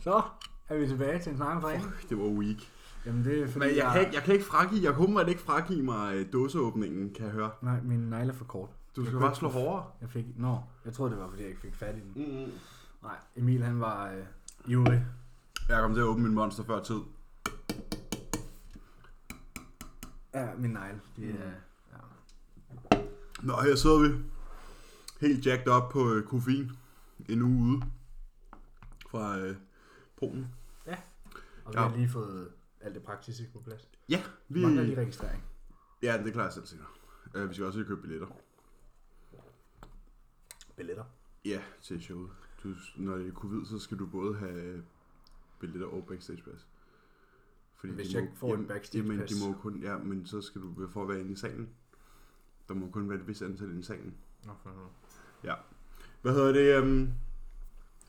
Så er vi tilbage til en snak om træning. Det var weak. Jamen det er fordi, Men jeg, kan ikke, jeg kan ikke fragive, jeg håber, at ikke fragive mig øh, dåseåbningen, kan jeg høre. Nej, min negle er for kort. Du Jeg skal bare slå hårdere. Jeg fik... Nå, jeg troede, det var, fordi jeg ikke fik fat i den. Mm-hmm. Nej, Emil han var øh, ivrig. Jeg kom til at åbne min monster før tid. Ja, min negle. De Mm. er... Ja. Nå, her sidder vi. Helt jacked op på øh, koffein. En uge ude. Fra øh, Polen. Og vi Ja. har lige fået alt det praktiske på plads. Ja, vi... Mangler lige registrering. Ja, det klarer jeg selv senere. Uh, vi skal også lige købe billetter. Billetter. Ja, til showet. Du, når det er covid, så skal du både have billetter og backstageplads. Fordi Hvis de jeg må- ikke får en jamen, backstageplads. Jamen, de må kun, ja, men så skal du for at være inde i salen. Der må kun være et vist antal inde i salen. Nå, for helvede. Hvad hedder det? Um,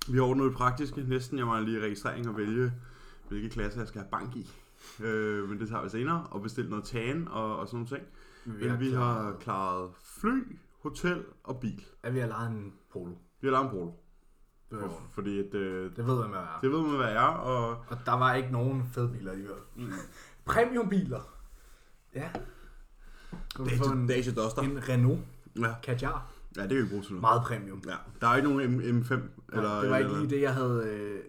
vi har ordnet det praktiske. Næsten jeg mangler lige registrering og vælge, hvilke klasser jeg skal have bank i. Øh, men det tager vi senere. Og bestille noget tan og, og sådan nogle ting. Men Men vi har klaret- klaret fly, hotel og bil. Ja, vi har lejet en polo. Vi har lavet en polo. Det, var, For, fordi at, øh, det ved man, hvad er. det ved man, hvad jeg er. Og, Og der var ikke nogen fede biler alligevel. Premiumbiler. Ja. Få en, Dacia Duster. en Renault Ja. Kadjar. Ja, det kan vi bruge til noget. Meget premium. Ja. Der er ikke nogen M- M5. Eller, Eller, det var ikke eller, lige det, jeg havde øh,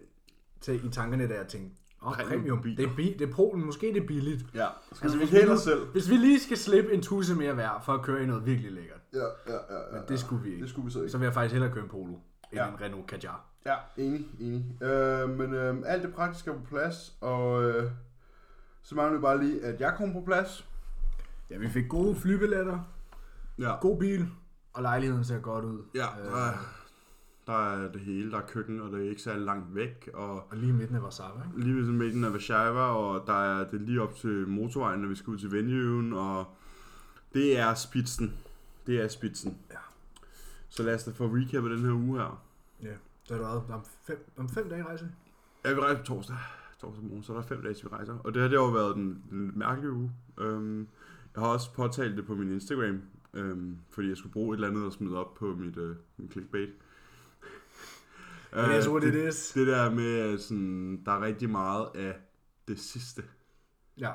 til, i tankerne, da jeg tænkte, åh, oh, Premium biler. Det er, bi- det er Polen, måske det er billigt. Ja. Altså, Skal altså, vi hvis vi os selv? Hvis vi lige skal slippe en tusse mere værd for at køre i noget virkelig lækkert, Ja, ja, ja. ja, men det skulle vi ikke. Det skulle vi så ikke. Så vil jeg faktisk hellere køre en Polo, end Ja. en Renault Kadjar. Ja, enig, enig. Øh, men øh, alt det praktiske er på plads, og øh, så mangler vi bare lige, at jeg kommer på plads. Ja, vi fik gode flybilletter, Ja. god bil, og lejligheden ser godt ud. Ja, Øh, der er, der er det hele. Der er køkken, og det er ikke særlig langt væk. Og Og lige midten af Warszawa, ikke? lige ved midten af Warszawa, og der er det er lige op til motorvejen, når vi skal ud til venuen, og det er spidsen. Det er spidsen. Ja. Så lad os da få recappet den her uge her. Ja. Så er der været om fem, om fem dage rejse. Ja, vi rejser på torsdag. Torsdag morgen, så er der fem dage, til vi rejser. Og det her, det har jo været en, en lidt mærkelig uge. Øhm, jeg har også påtalt det på min Instagram, øhm, fordi jeg skulle bruge et eller andet at smide op på mit, øh, min clickbait. It is what it Øh, det, is. det der med, sådan, der er rigtig meget af det sidste. Ja,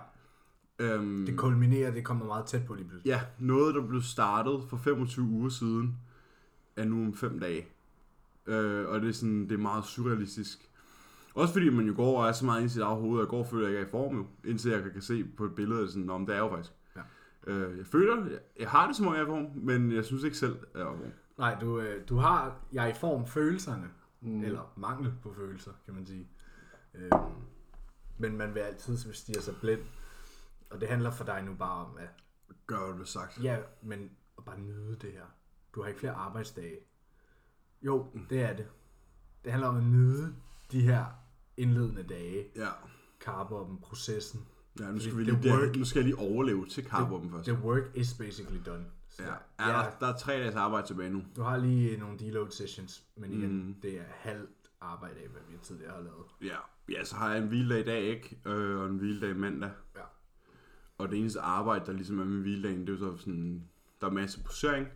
Øhm, det kulminerer, det kommer meget tæt på lige pludselig. Ja, noget, der blev startet for 25 uger siden, er nu om 5 dage. Øh, og det er, sådan, det er meget surrealistisk. Også fordi man jo går og er så meget inde i sit eget hoved, og går føler, jeg er i form jo, indtil jeg kan se på et billede, sådan, om det er jo faktisk. Øh, jeg føler, jeg, jeg har det som om jeg er i form, men jeg synes ikke selv, at jeg er i form. Nej, du, øh, du har, jeg er i form følelserne, Mm. mm. eller mangel på følelser, kan man sige. Øhm, men man vil altid stige sig blind. Og det handler for dig nu bare om, at Gør, hvad du sagt. ja, men at bare nyde det her. Du har ikke flere arbejdsdage. Jo, det er det. Det handler om at nyde de her indledende dage. Ja. Carboppen, processen. Ja, nu skal, vi lige, work- der, nu skal jeg lige overleve til Carboppen først. The work is basically done. Så, Ja, ja, der, der er tre dages arbejde tilbage nu. Du har lige nogle deload sessions, men igen, Mm. mm. det er halvt arbejde af, hvad vi tidligere har lavet. Ja, ja så har jeg en hviledag i dag, ikke? Øh, og en hviledag mandag. Ja. Og det eneste arbejde, der ligesom er med hviledagen, det er jo så sådan, der er masser posering.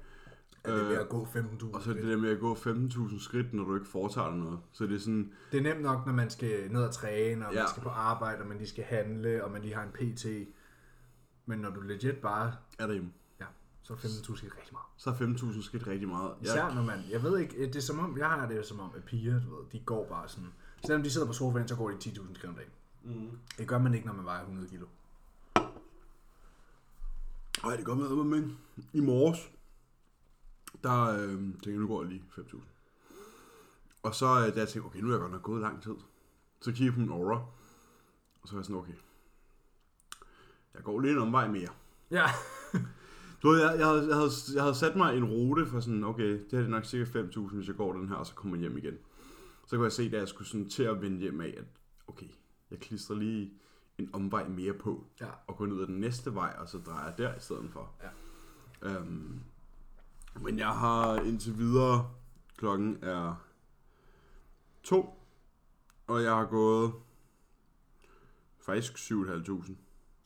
Er det Øh, ved at gå 15.000 Og så er det der med at gå 15.000 skridt, når du ikke foretager dig noget. Så det er sådan, Det er nemt nok, når man skal ned og træne, og ja. Ja. man skal på arbejde, og man lige skal handle, og man lige har en PT. Men når du legit bare, er derhjemme. ja, så er 15.000 skridt rigtig meget. Så er 15.000 skridt rigtig meget. Især når man, jeg ved ikke, det er som om, jeg har det som om, at piger, du ved, de går bare sådan, selvom de sidder på sofaen, så går de 10.000 skridt om dagen. Mm. Det gør man ikke, når man vejer 100 kilo. Ej, det går med mig, men i morges, der øh, tænkte jeg, nu går jeg lige 5.000. Og så øh, da jeg tænkte, okay, nu er jeg godt nok gået lang tid. Så kiggede jeg på min aura, og så var jeg sådan, okay, jeg går lige en omvej mere. Ja. Du ved, jeg, jeg, havde, jeg, havde, jeg havde sat mig en rute for sådan, okay, det her er nok cirka 5.000, hvis jeg går den her, og så kommer jeg hjem igen. Så kunne jeg se, da jeg skulle sådan til at vende hjem af, at okay, jeg klistrer lige en omvej mere på, Ja. og går ned ad den næste vej, og så drejer jeg der i stedet for. Ja. Øhm, men jeg har indtil videre, klokken er to, og jeg har gået faktisk 7.500,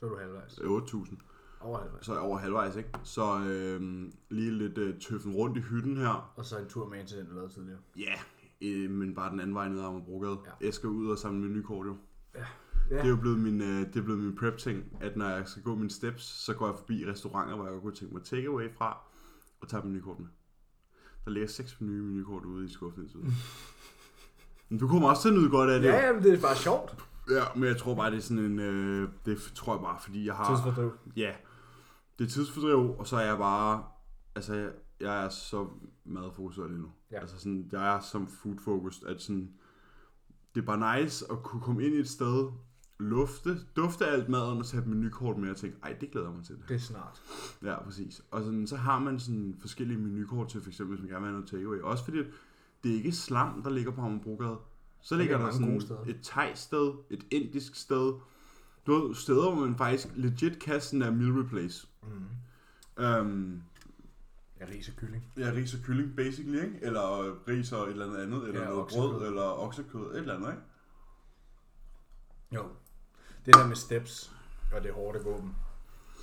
Så er du halvvejs. 8.000. Over halvvejs. Så er jeg over halvvejs, ikke? Så øhm, lige lidt øh, tøffen rundt i hytten her. Og så en tur med ind til den, du lavede tidligere. Ja, øh, men bare den anden vej ned ad Amagerbrogade. Ja. Jeg skal ud og samle menukort jo. Ja. Det er jo blevet min, øh, det er blevet min prep-ting, at når jeg skal gå mine steps, så går jeg forbi restauranter, hvor jeg godt kunne tænke mig takeaway fra, og tager menukort med. Der ligger seks nye menukort ude i skuffen indtil videre. Men du kommer også til at nyde godt af det. Ja, jamen, det er bare sjovt. ja men jeg tror bare, det er sådan en... Øh, det tror jeg bare, fordi jeg har... Tidsfordriv. Ja, det er tidsfordriv, og så er jeg bare, altså jeg, jeg er så madfokuseret lige nu. Ja. Altså sådan, jeg er som food focused, at sådan, det er bare nice at kunne komme ind i et sted, lufte, dufte alt maden og tage et menukort med og tænke, ej, det glæder jeg mig til. Det er snart. Ja, præcis. Og sådan, så har man sådan forskellige menukort til, for eksempel, hvis man gerne vil have noget takeaway. Også fordi, det er ikke slam, der ligger på Amagerbrogade. Så ligger der sådan et thai-sted, et indisk sted. Du ved, steder, hvor man faktisk legit kan sådan der meal replace. Mm. Um, Jeg riser kylling. ja, ris og kylling, basically, ikke? Eller ris og et eller andet andet, eller Ja, noget oksekød. brød, eller oksekød, et eller andet, ikke? Jo. Det der med steps, og det er gå dem.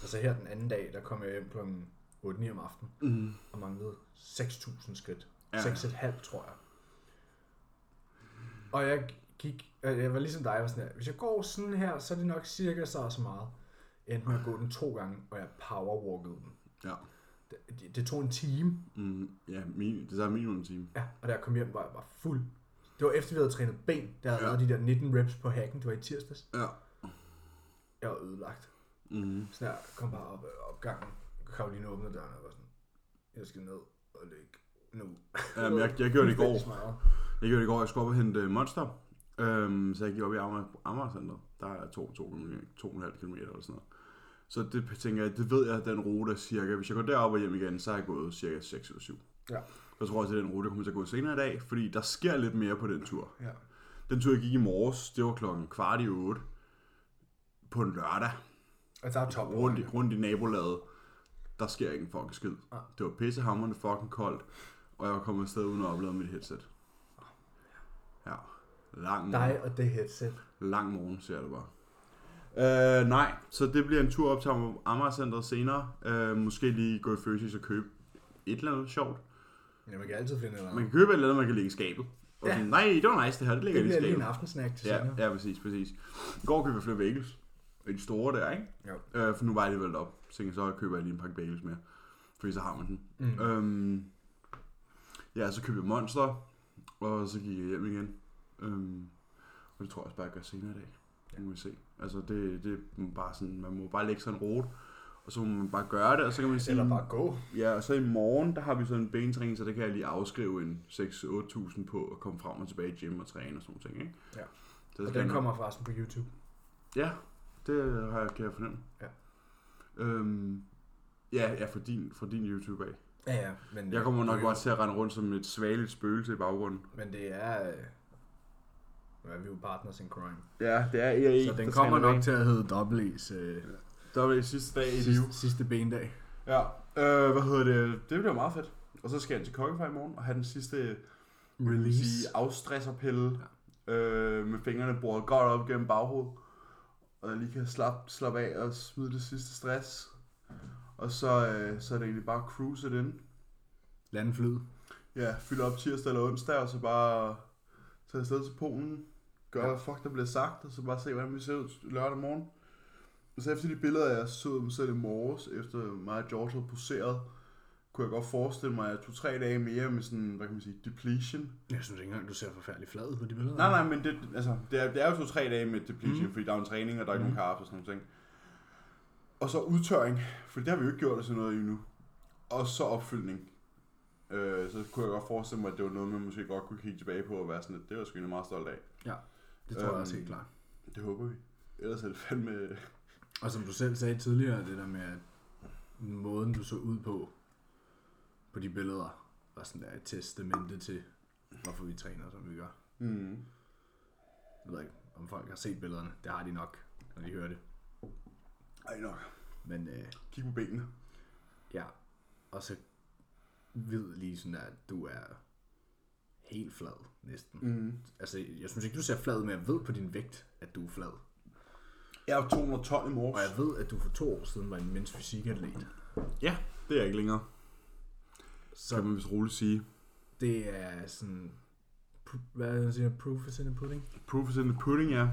Altså her den anden dag, der kom jeg hjem kl. 8-9 om aftenen, Mm. og manglede 6.000 skridt. Ja. 6,5 tror jeg. Og jeg gik, jeg var ligesom dig, jeg var sådan her, hvis jeg går sådan her, så er det nok cirka så og så meget. Endte med at gå den to gange, og jeg powerwalkede den. Ja. Det, det, tog en time, Mm. Ja, min, det er minimum en time. ja, og da jeg kom hjem, var jeg bare fuld. Det var efter, vi havde trænet ben, der havde Ja. ja. lavet de der 19 reps på hacken, det var i tirsdags. Ja. Jeg var ødelagt. Mm. Så jeg kom bare op ad opgangen. Karoline åbnede døren og var sådan, jeg skal ned og ligge nu. Jamen, jeg, jeg gjorde det i går. Jeg gjorde det i går, jeg skulle op og hente Monster. Øhm, så jeg gik op i Amager, Amager Center. Der er to, to, to, og en halv kilometer eller sådan noget. Så det tænker jeg, det ved jeg, den rute er cirka. Hvis jeg går derop og hjem igen, så er jeg gået cirka 6 eller 7. Ja. Så tror jeg også, at den rute kommer til at gå senere i dag, fordi der sker lidt mere på den tur. Ja. Den tur, jeg gik i morges, det var klokken kvart i 8 på en lørdag, Og der er top rundt i, rundt i nabolaget. Der sker ikke en fucking skid. Nej. Det var pissehammerende fucking koldt, og jeg var kommet afsted uden at oplade mit headset. Ja, lang morgen. Dig og det headset. Lang morgen, ser det bare. Øh, nej, så det bliver en tur op til Amager Centeret senere. Øh, måske lige gå i Føsis og købe et eller andet sjovt. Ja, man kan altid finde noget. Man kan købe et eller andet, man kan lægge i skabet. Og Ja. sådan, nej, det var nice det her, det ligger det i bliver lige en skabet. aftensnack til Ja, senere. ja, præcis, præcis. I går købte jeg flere bagels. De store der, ikke? Jo. Øh, for nu var jeg alligevel op. Så tænkte jeg, så køber jeg lige en pakke bagels mere. Fordi så har man den. Mm. Øhm, ja, så købte jeg Monster. Og så gik jeg hjem igen. Øhm, og det tror jeg også bare, jeg gør senere i dag. Det må vi se. Altså, det, det er bare sådan, man må bare lægge sig en rute. Og så må man bare gøre det, og så kan man sige... Eller bare gå. Ja, og så i morgen, der har vi sådan en bentræning, så det kan jeg lige afskrive en 6-8.000 på at komme frem og tilbage i gym og træne og sådan nogle ting, ikke? Ja. Så Og den kommer forresten på YouTube. Ja, det har jeg, kan jeg fornemme. Ja. Øhm, ja, ja, for din, for din YouTube af. Ja, ja. Men, Jeg kommer nok bare til at rende rundt som et svageligt spøgelse i baggrunden. Men det er... øh, er vi jo partners in crime. Ja, det er EA. Så den kommer nok til at hedde Double E's øh, det sidste dag i sidste, sidste bendag. Ja, øh, hvad hedder det? Det bliver meget fedt. Og så skal jeg til Kokkefej i morgen og have den sidste man sige, afstresserpille ja. øh, med fingrene boret godt op gennem baghovedet. Og jeg lige kan slappe slap af og smide det sidste stress. Og så, øh, så er det egentlig bare cruise it in. Lande flyet. Ja, fylde op tirsdag eller onsdag, og så bare tage afsted til Polen. Gøre, ja. fuck, der bliver sagt, og så bare se, hvordan vi ser ud lørdag morgen. Og så efter de billeder, jeg så mig selv i morges, efter mig og George havde poseret, kunne jeg godt forestille mig, at to-tre dage mere med sådan, hvad kan man sige, depletion. Jeg synes ikke engang, du ser forfærdelig flad ud på de billeder. Nej, nej, men det, altså, det, er, det er jo to-tre dage med depletion, mm. fordi der er en træning, og der er ikke Mhm. nogen kaffe og sådan nogle ting. Og så udtørring, for det har vi jo ikke gjort af sådan noget endnu. Og så opfyldning. Øh, så kunne jeg godt forestille mig, at det var noget, man måske godt kunne kigge tilbage på og være sådan lidt, det var sgu meget stolt af. Det tror jeg også Øhm, helt klart. Det håber vi. Ellers er det fandme... Og som du selv sagde tidligere, det der med, at måden du så ud på, på de billeder, var sådan der et testamente til, hvorfor vi træner, som vi gør. Mm. Jeg ved ikke, om folk har set billederne. Det har de nok, når de hører det. Ej nok. Men øh, Kig på benene. ja, og så ved lige sådan der, at du er helt flad næsten. Mm. Altså, jeg synes ikke, du ser flad ud, men jeg ved på din vægt, at du er flad. Jeg er 212 i morges. Og jeg ved, at du for to år siden var en mindst fysikatlet. Ja, det er jeg ikke længere. Så Kan man vist roligt sige. det er sådan... hvad er det, siger? Proof is in the pudding? Proof is in the pudding, ja.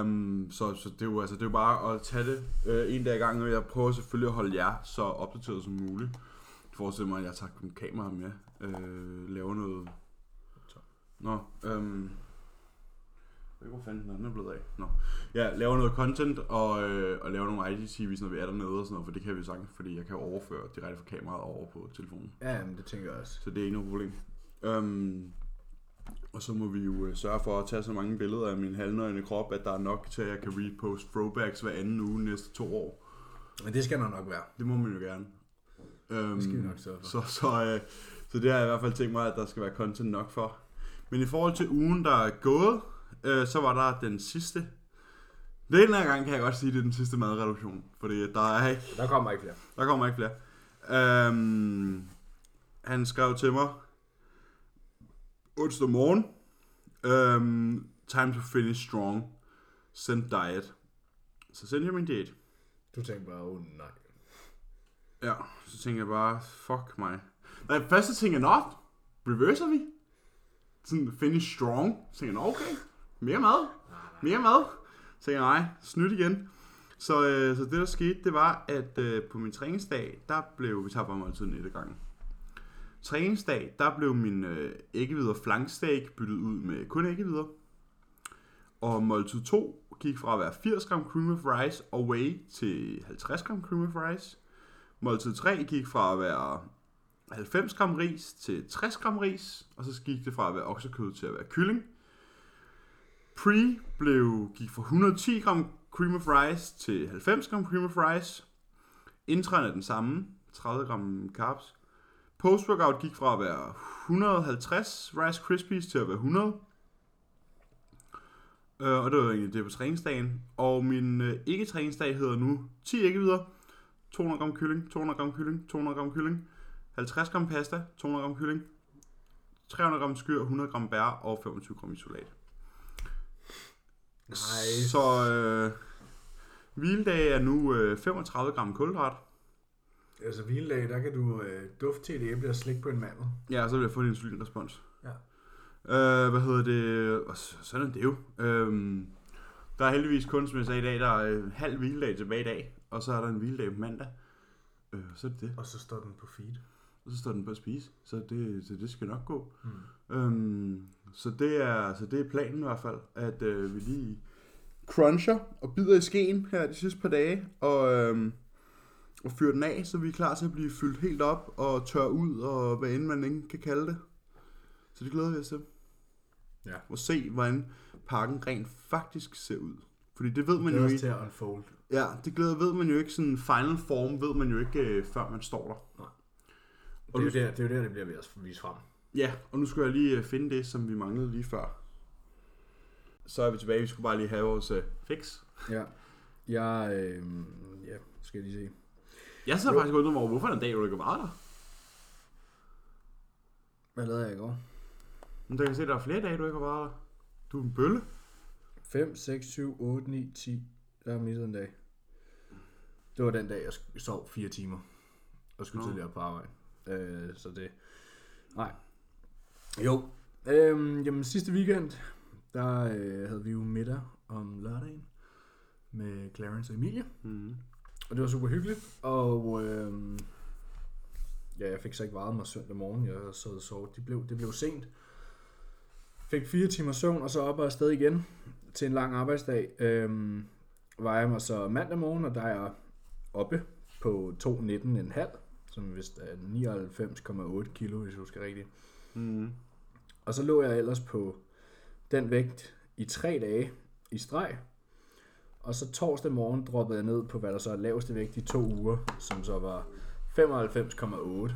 Um, så, så det, er jo, altså, det er jo bare at tage det uh, en dag ad gangen, og jeg prøver selvfølgelig at holde jer så opdateret som muligt. Jeg forestiller mig, at jeg tager en kamera med, uh, laver noget... Nå, øhm... Hvor fanden den er blevet af. Nå. Ja, laver noget content og, øh, og laver nogle IGTV's, når vi er dernede og sådan noget, for det kan vi jo sagtens, fordi jeg kan overføre direkte fra kameraet over på telefonen. Ja, men det tænker jeg også. Så det er ikke noget problem. Um, og så må vi jo øh, sørge for at tage så mange billeder af min halvnøgne krop, at der er nok til, at jeg kan repost throwbacks hver anden uge næste to år. Men det skal der nok være. Det må man jo gerne. Um, Det skal vi nok sørge for. Så, så, øh, så det har jeg i hvert fald tænkt mig, at der skal være content nok for. Men i forhold til ugen, der er gået, øh, så var der den sidste. Den her gang kan jeg godt sige, at det er den sidste madreduktion. Fordi der er ikke Der kommer ikke flere. der kommer ikke flere. Um, han skrev til mig onsdag morgen. Um, time to finish strong. Send diet. Så sendte jeg min diæt. Du tænker bare, oh nej. Ja, så tænker jeg bare, fuck mig. Nej, først så tænker jeg, nå, reverser vi? Sådan finish strong. Så tænker jeg, nå, okay, mere mad. Mere mad. Så jeg, nej, snydt igen. Så, øh, så det der skete, det var, at øh, på min træningsdag, der blev, vi tager bare måltiden et gang. Træningsdag, der blev min øh, æggevidder flanksteak byttet ud med kun æggevidder. Og måltid 2 gik fra at være 80 gram cream of rice og whey til 50 gram cream of rice. Måltid 3 gik fra at være 90 gram ris til 60 gram ris, og så gik det fra at være oksekød til at være kylling. Pre blev, gik fra 110 gram cream of rice til 90 gram cream of rice. Intraen er den samme, 30 gram carbs. Post-workout gik fra at være 150 Rice Krispies til at være 100. Øh, og det var egentlig det på træningsdagen. Og min øh, ikke-træningsdag hedder nu 10 æggevidder, 200 gram kylling, 200 gram kylling, 200 gram kylling, 50 gram pasta, 200 gram kylling, 300 gram skyr, 100 gram bær og 25 gram isolat. Nice. Så øh, hviledag er nu øh, 35 gram kulhydrat. Altså hviledag, der kan du øh, dufte til et æble og slikke på en mandel. Ja, så vil jeg få en insulinrespons. Ja. Øh, hvad hedder det? Og så- sådan er det jo. Øhm, der er heldigvis kun, som jeg sagde i dag, der er øh, halv hviledag tilbage i dag. Og så er der en hviledag på mandag. Øh, så er det det. Og så står den på feed. Og så står den på at spise. Så det, så det skal nok gå. Mm. Øhm, så, det er, så det er planen i hvert fald, at øh, vi lige cruncher og bider i skeen her de sidste par dage, og, øhm, og fyrer den af, så vi er klar til at blive fyldt helt op og tør ud, og hvad end man ikke kan kalde det. Så det glæder vi os til. Ja. Og se, hvordan pakken rent faktisk ser ud. Fordi det ved man Det jo ikke. til at unfold. Ja, det glæder ved man jo ikke. Sådan final form ved man jo ikke, øh, før man står der. Det er, jo der, det er jo der, det bliver ved at vise frem. Ja, og nu skulle jeg lige øh, finde det, som vi manglede lige før. Så er vi tilbage. Vi skulle bare lige have vores øh, fix. Ja. Jeg, øh, ja, skal jeg lige se. Jeg sidder Jo. faktisk og undrer mig over, hvorfor er der en dag, hvor du ikke været der? Hvad lavede jeg i går? Men der kan se, der er flere dage, du ikke har været der. Du er en bølle. 5, 6, 7, 8, 9, 10. Der er misset en dag. Det var den dag, jeg sov 4 timer. Og skulle Nå. tidligere på arbejde. Øh, så det... Nej. Jo. Øhm, jamen sidste weekend, der øh, havde vi jo middag om lørdagen. Med Clarence og Emilie. Mm. Og det var super hyggeligt. Og øh, ja, jeg fik så ikke varet mig søndag morgen. Jeg sad og sov. Det blev, det blev sent. Fik fire timer søvn, og så op og afsted igen til en lang arbejdsdag. Øh, var jeg mig så mandag morgen, og der er jeg oppe på 219,5, som vist er 99,8 kilo, hvis jeg husker rigtigt. Mm. Og så lå jeg ellers på den vægt i tre dage i streg. Og så torsdag morgen droppede jeg ned på, hvad der så er laveste vægt i to uger, som så var 95,8.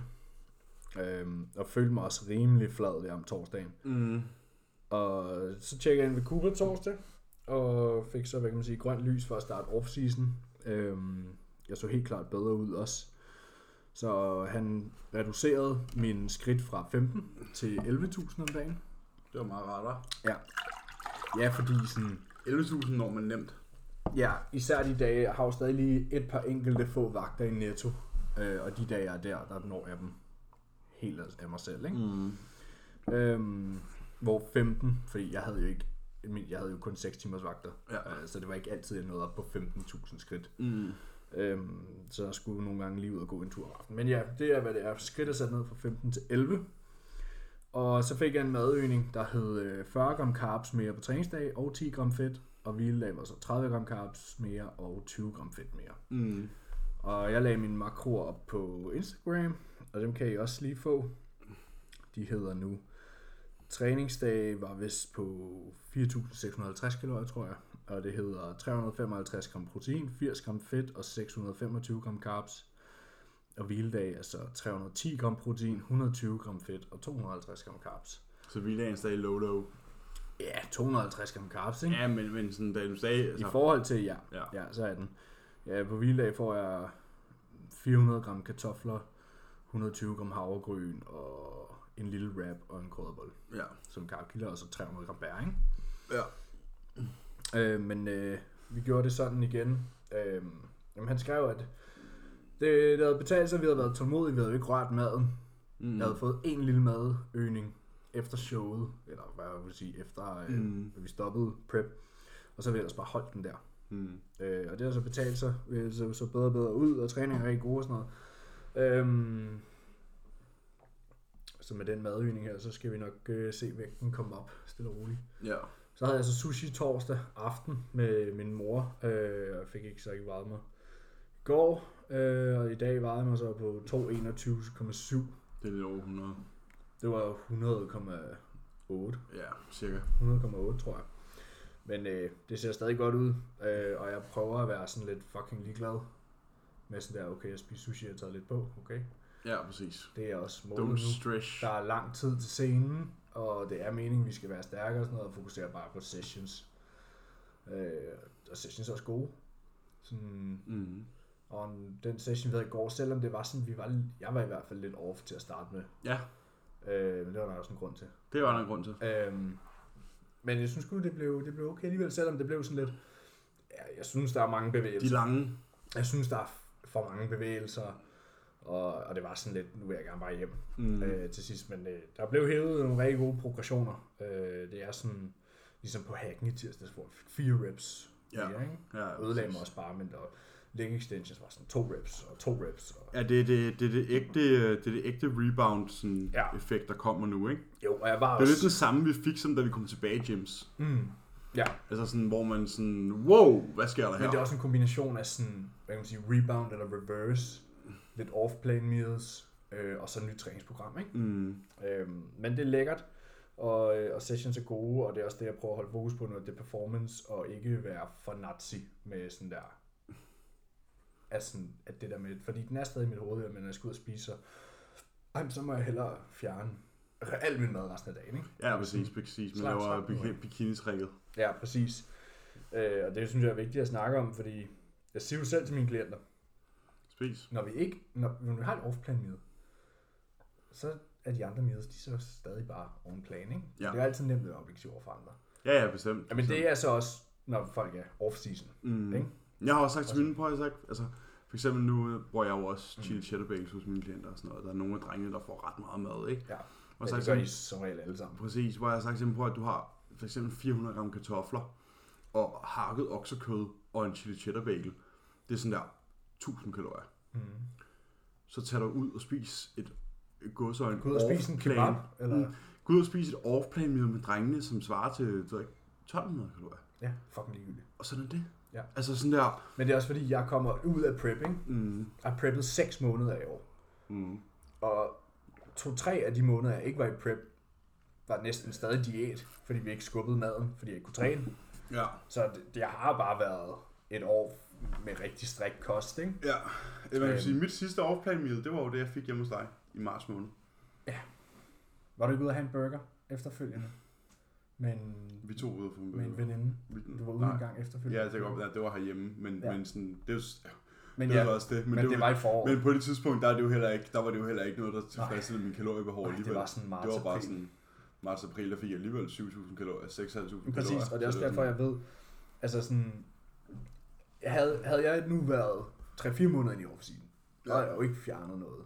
Øhm, og følte mig også rimelig flad der om torsdagen. Mm. Og så tjekkede jeg ind ved Cooper torsdag, og fik så, hvad kan man sige, grønt lys for at starte off-season. Øhm, jeg så helt klart bedre ud også. Så han reducerede min skridt fra 15 til 11.000 om dagen. Det var meget rart, hva'? Ja. Ja, fordi sådan... 11.000 når man nemt. Ja, især de dage, jeg har jo stadig lige et par enkelte få vagter i netto. Øh, og de dage, jeg er der, der når jeg dem helt af- af mig selv, ikke? Mm. Øhm, hvor 15, fordi jeg havde jo ikke, jeg havde jo kun 6 timers vagter, Ja. øh, så det var ikke altid, jeg nåede op på 15.000 skridt. Mm. Øhm, så jeg skulle nogle gange lige ud og gå en tur om aftenen. Men ja, det er, hvad det er. Skridt er sat ned fra 15 til 11. Og så fik jeg en madøgning, der hed øh, 40 gram carbs mere på træningsdag og 10 gram fedt. Og hviledag var så 30 gram carbs mere og 20 gram fedt mere. Mm. Og jeg lagde mine makroer op på Instagram, og dem kan I også lige få. De hedder nu Træningsdag var vist på 4.650 kalorier, tror jeg. Og det hedder 355 gram protein, 80 gram fedt og 625 gram carbs. Og hviledag er så 310 gram protein, 120 gram fedt og 250 gram carbs. Så vi lagde en stadig low low. Ja, 250 gram carbs, ikke? Ja, men, men sådan, da du sagde... I Altså, forhold til, ja, Ja. ja, så er den. Ja, på hviledag får jeg 400 gram kartofler, 120 gram havregryn og en lille wrap og en krydderbolle ja. som karpkilder, og så 300 gram bær, ikke? Ja. Øh, men øh, vi gjorde det sådan igen. Øh, jamen, han skrev, at det, det havde betalt sig, vi havde været tålmodige, vi havde jo ikke rørt maden. Mm. Jeg havde fået en lille madøgning efter showet, eller hvad jeg vil sige, efter øh, Mm. vi stoppede prep. Og så havde vi ellers bare holdt den der. Mm. Øh, og det har så betalt sig. Vi så, så bedre og bedre ud, og træningen er rigtig god og sådan noget. Øhm, så med den madøgning her, så skal vi nok øh, se vægten komme op stille og roligt. Ja. Så havde jeg så sushi torsdag aften med min mor. Øh, jeg fik ikke så ikke vejet mig i går. Øh, og i dag jeg mig så på 221,7. Det er lidt over 100. Det var 100,8. Ja, cirka. 100,8 tror jeg. Men øh, det ser stadig godt ud, øh, og jeg prøver at være sådan lidt fucking ligeglad med sådan der, okay, jeg spiser sushi, jeg har taget lidt på, okay. Ja, præcis. Det er også målet Don't nu. stretch. Der er lang tid til scenen, og det er meningen, vi skal være stærkere og sådan noget, og fokusere bare på sessions. Øh, og sessions er også gode. Sådan, Mm. og den session, vi havde i går, selvom det var sådan, vi var, jeg var i hvert fald lidt off til at starte med. Ja, Øh, men det var der også en grund til. det var der en grund til. Øhm, men jeg synes sgu, det blev, det blev okay alligevel, selvom det blev sådan lidt... Ja, jeg synes, der er mange De bevægelser. lange. Jeg synes, der er for mange bevægelser. Og, og det var sådan lidt, nu vil jeg gerne bare hjem Mm. øh, til sidst. Men øh, der blev hævet nogle rigtig gode progressioner. Øh, det er sådan, ligesom på hacken i tirsdags, hvor jeg fik fire reps. Ja. Mere, ikke? Ja, Ødelagde mig også bare, men der leg extensions var sådan to reps og to reps. Og, Ja, det er det, det, det, ægte, det er det ægte rebound sådan, Ja. effekt, der kommer nu, ikke? jo, og jeg var Det er lidt også... det samme, vi fik, som da vi kom tilbage i gyms. Mm, ja, Altså sådan, hvor man sådan, wow, hvad sker der her? Men det er også en kombination af sådan, hvad kan man sige, rebound eller reverse, lidt off-plane meals, øh, og så et nyt træningsprogram, ikke? Mm, Øhm, men det er lækkert, og, øh, og sessions er gode, og det er også det, jeg prøver at holde fokus på nu, det er performance, og ikke være for nazi med sådan der, at, sådan, at det der med, fordi den er stadig i mit hoved, men når jeg skal ud og spise, så, ej, så må jeg hellere fjerne al min mad resten af dagen, ikke? ja, præcis, præcis. Man laver bik- bikini-trækket. Ja, præcis. Øh, og det synes jeg er vigtigt at snakke om, fordi jeg siger jo selv til mine klienter, Spis. når vi ikke, når, når vi har et off-plan meal, så er de andre meals, de så stadig bare on-plan, ikke? Ja. Det er altid nemt at være objektiv over for andre. Ja, ja, bestemt. Ja, men det er så også, når folk er off-season. Mm. Ikke? Jeg har også sagt til mine på, jeg sagt, altså, for eksempel nu bruger jeg jo også Mm. chili cheddar bagels hos mine klienter og sådan noget. Der er nogle af drengene, der får ret meget mad, ikke? Ja, Og ja det gør I som regel alle sammen. Præcis, hvor jeg har sagt til dem på, at du har for eksempel 400 gram kartofler, og hakket oksekød og en chili cheddar bagel. Det er sådan der 1000 kalorier. Mm. Så tag dig ud og spis et godsøjne Gå ud og spise en kebab, eller... Mm. Gå ud og spise et off-plan meal med drengene, som svarer til du ved ikke, 1200 kalorier. Ja, fucking ligegyldigt. Og sådan er det. Ja. Altså sådan der... Men det er også fordi, jeg kommer ud af prepping. Mm, Jeg har preppet 6 måneder i år. mm, Og to-tre af de måneder, jeg ikke var i prep, var næsten stadig diæt, fordi vi ikke skubbede maden, fordi jeg ikke kunne træne. ja. Så det, det har bare været et år med rigtig strik kost, ikke? Ja. Jeg vil Øhm. sige, mit sidste off-plan meal, det var jo det, jeg fik hjemme hos dig i marts måned. Var du ikke ude at have en burger efterfølgende? Men Vi tog ud for en med en veninde. Vi- Du var ude Nej. en gang efterfølgende. Ja, det, ja, det var herhjemme, men, Ja. ja. men sådan, det jo, ja, Men det ja, var også det. men, men det, var i foråret. Men på det tidspunkt, der, er det jo heller ikke, der var det jo heller ikke noget, der tilfredsstillede min kaloriebehov alligevel. det var sådan marts det var bare sådan, marts april, der fik jeg alligevel 7.000 kalorier, 6.500 kalorier. Præcis, og det er også Så derfor, jeg ved, altså sådan, havde, havde jeg nu været 3-4 måneder ind i off-season, så havde jeg jo ikke fjernet noget.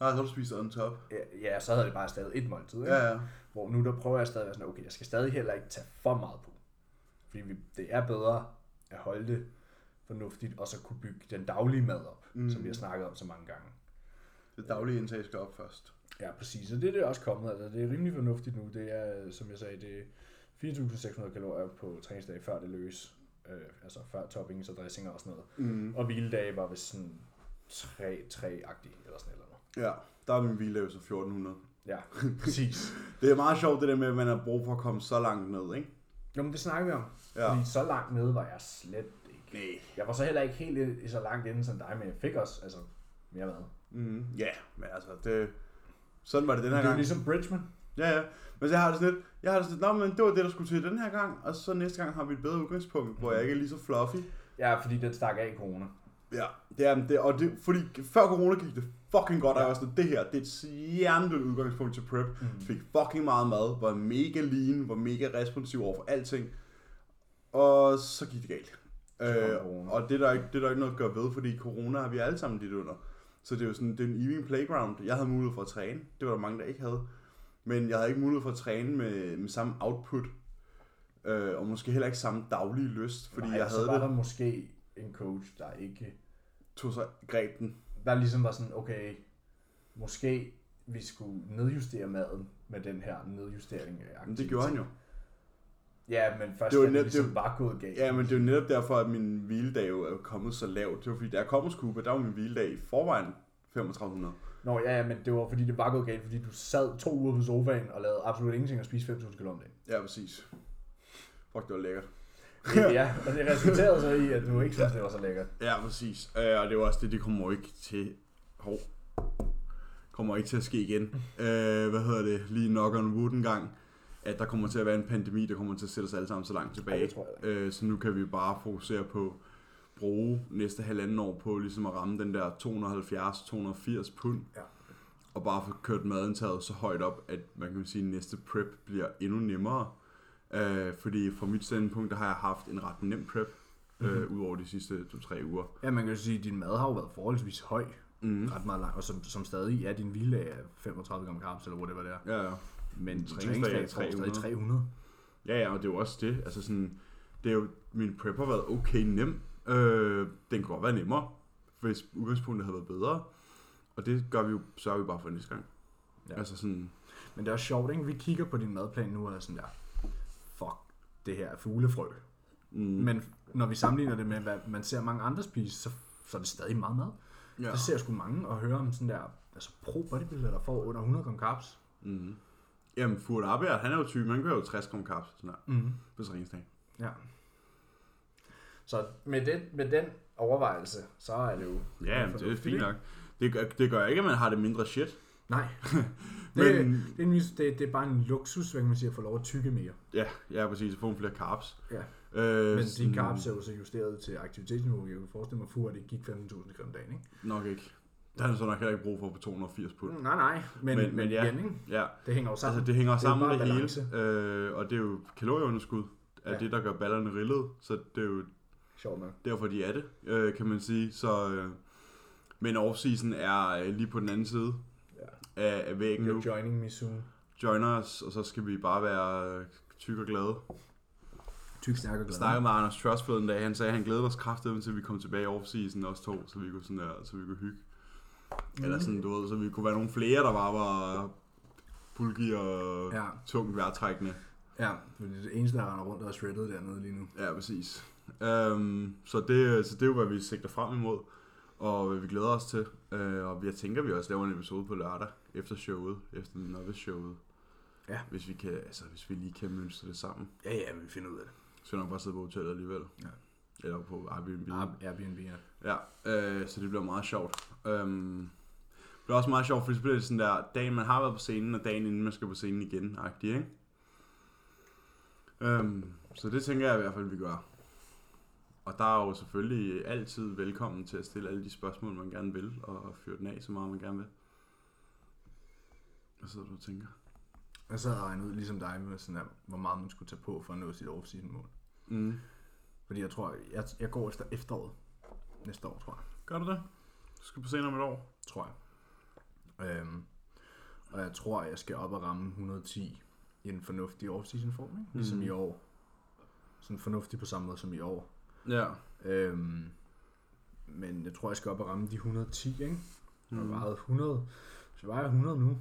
Nej, så har du spist on top. Ja, Ja, så havde det bare stadig et måltid. Ikke? Ja, ja. Hvor nu der prøver jeg stadig at være sådan, okay, jeg skal stadig heller ikke tage for meget på. Fordi vi, det er bedre at holde det fornuftigt, og så kunne bygge den daglige mad op, mm. som vi har snakket om så mange gange. Det daglige indtag skal op først. Ja, præcis. Og det er det også kommet. Altså, det er rimelig fornuftigt nu. Det er, som jeg sagde, det er 4.600 kalorier på træningsdag, før det løs. Øh, altså før toppings og dressinger og sådan noget. Mm. Og hviledage var vist sådan 3-3-agtig eller sådan eller noget. Ja, der er min hviledag så 1400. Ja, præcis. Det er meget sjovt det der med, at man har brug for at komme så langt ned, ikke? Jo, men det snakker vi om. Ja. Fordi så langt nede var jeg slet ikke. Nej. Jeg var så heller ikke helt så langt inde som dig, men jeg fik også altså, mere mad. Mm. Ja, men altså, det... Sådan var det den her Det er jo gang. ligesom Bridgman. Ja, ja. Men så har det sådan lidt, jeg har det sådan lidt, Nå, men det var det, der skulle til den her gang, og så næste gang har vi et bedre udgangspunkt, hvor jeg ikke er lige så fluffy. Ja, fordi den stak af i corona. Ja, det er det, og det, fordi før corona gik det fucking godt, og jeg var sådan, det her, det er et stjernedødt udgangspunkt til prep. Mm. Fik fucking meget mad, var mega lean, var mega responsiv over for alting, og så gik det galt. Øh, og det er, der ikke, det er der ikke noget at gøre ved, fordi corona har vi alle sammen lidt under. Så det er jo sådan, det er en evig playground. Jeg havde mulighed for at træne, det var der mange, der ikke havde. Men jeg havde ikke mulighed for at træne med, med samme output, øh, og måske heller ikke samme daglige lyst, fordi Nej, jeg så havde var det, der måske en coach, der ikke... tog sig greb den. Der ligesom var sådan, okay, måske vi skulle nedjustere maden med den her nedjustering af Men det aktivitet. gjorde han jo. Ja, men først Det var da det net- ligesom det var gået galt. Ja, men det er jo netop derfor, at min hviledag jo er kommet så lavt. Det var fordi, da jeg kom hos Cuba, der var min hviledag i forvejen 3500. Nå ja, ja, men det var fordi det var gået galt, fordi du sad to uger på sofaen og lavede absolut ingenting og spiste 5.000 kalorier om dagen. Ja, præcis. Fuck, det var lækkert. ja, og det resulterede så i, at du ikke synes, det var så lækkert. Ja, præcis. Øh, og det var også det, det kommer ikke til... Hov. Kommer ikke til at ske igen. øh, hvad hedder det? Lige knock on wood en gang. At der kommer til at være en pandemi, der kommer til at sætte os alle sammen så langt Ja, tilbage. det tror jeg. Øh, så nu kan vi bare fokusere på bruge næste halvanden år på ligesom at ramme den der 270-280 pund. Ja. Og bare få kørt madindtaget så højt op, at man kan sige, at næste prep bliver endnu nemmere. Øh, fordi fra mit standpunkt, der har jeg haft en ret nem prep, øh, Mhm. ud over de sidste 2-3 uger. Ja, man kan jo sige, at din mad har jo været forholdsvis høj, Mm. ret meget lang, og som, som stadig er din hviledag af 35 gram carbs, eller hvor det var der. Ja, ja. Men Træningsdag er får stadig 300. 300. Ja, ja, og det er jo også det. Altså sådan, det er jo, min prep har været okay nem. Øh, den kunne godt være nemmere, hvis udgangspunktet havde været bedre. Og det gør vi jo, sørger vi bare for næste gang. Ja. Altså sådan, Men det er også sjovt, ikke? Vi kigger på din madplan nu og er sådan der, fuck, det her er fuglefrø. mm, Men når vi sammenligner det med, hvad man ser mange andre spise, så, så er det stadig meget mad. Ja. Der ser jeg sgu mange og hører om sådan der, altså pro bodybuilder, der får under 100 gram carbs. Mm. Jamen, Furet Arbjerg, han er jo typen, han kører jo 60 gram kaps sådan her, Mm. på træningsdag. Ja. Så med den, med den overvejelse, så er det jo... Ja, det er fint nok. Det gør, det gør ikke, at man har det mindre shit. Nej. Men, Det, det, er en, det, det er bare en luksus, hvad man sige, at få lov at tykke mere. ja, ja, præcis, at få nogle flere carbs. Ja. Øh, Men de carbs er jo så justeret til aktivitetsniveau. Jeg kan forestille mig, at det gik 15.000 gram om dagen, ikke? Nok ikke. Der er han så nok heller ikke brug for på 280 pund. Mm, nej, nej. Men, men, Men- ja. igen, ikke? Ja, Det hænger jo sammen. Altså, det hænger Det sammen bare det, hele, balance. øh, og det er jo kalorieunderskud, er ja. det, der gør ballerne rillet, så det er jo Sjovt nok. derfor, de er det, øh, kan man sige. Så, øh, men off-season er øh, lige på den anden side Ja. af, af væggen nu. Joining me soon. Joiner os, og så skal vi bare være øh, tyk og glade. Tyk, stærk og Jeg glad. snakkede med Anders Trust forleden dag, han sagde, at han glædede os kraftigt til, vi kom tilbage i off-season, os to, så vi kunne, sådan der, så vi kunne hygge. Mm. Eller sådan, du ved, så vi kunne være nogle flere, der bare var bulky og ja. Ja, tungt vejrtrækkende. ja. Det er det eneste, der render rundt og er shredded dernede lige nu. Ja, præcis. Um, så, det, så det er jo, hvad vi sigter frem imod, og hvad vi glæder os til. Uh, og jeg tænker, vi også laver en episode på lørdag, efter showet, efter novice showet. Ja. Hvis vi, kan, altså, hvis vi lige kan mønstre det sammen. Ja, ja, vi finder ud af det. Så skal nok bare sidde på hotellet alligevel. Ja. Eller på Airbnb. Airbnb, ja. Ja, øh, så det bliver meget sjovt. Um, det bliver også meget sjovt, fordi så bliver det sådan der, dagen man har været på scenen, og dagen inden man skal på scenen igen, agtig, ikke? Um, så det tænker jeg i hvert fald, vi gør. Og der er jo selvfølgelig altid velkommen til at stille alle de spørgsmål, man gerne vil, og fyre den af så meget, man gerne vil. Hvad sidder du og tænker? Jeg sad og regnede ud, ligesom dig, med sådan der, hvor meget man skulle tage på for at nå sit off-season mål. Mm. Fordi jeg tror, jeg, jeg går efter efteråret. Næste år, tror jeg. Gør du det? Du skal på scenen om et år. Tror jeg. Øhm, og jeg tror, at jeg skal op og ramme 110 i en fornuftig off-season form, ikke? Ligesom Mhm. i år. Sådan fornuftig på samme måde som i år. Ja. Øhm, men jeg tror, jeg skal op og ramme de 110, ikke? Jeg har Mm. vejet 100. Så jeg vejer 100 nu.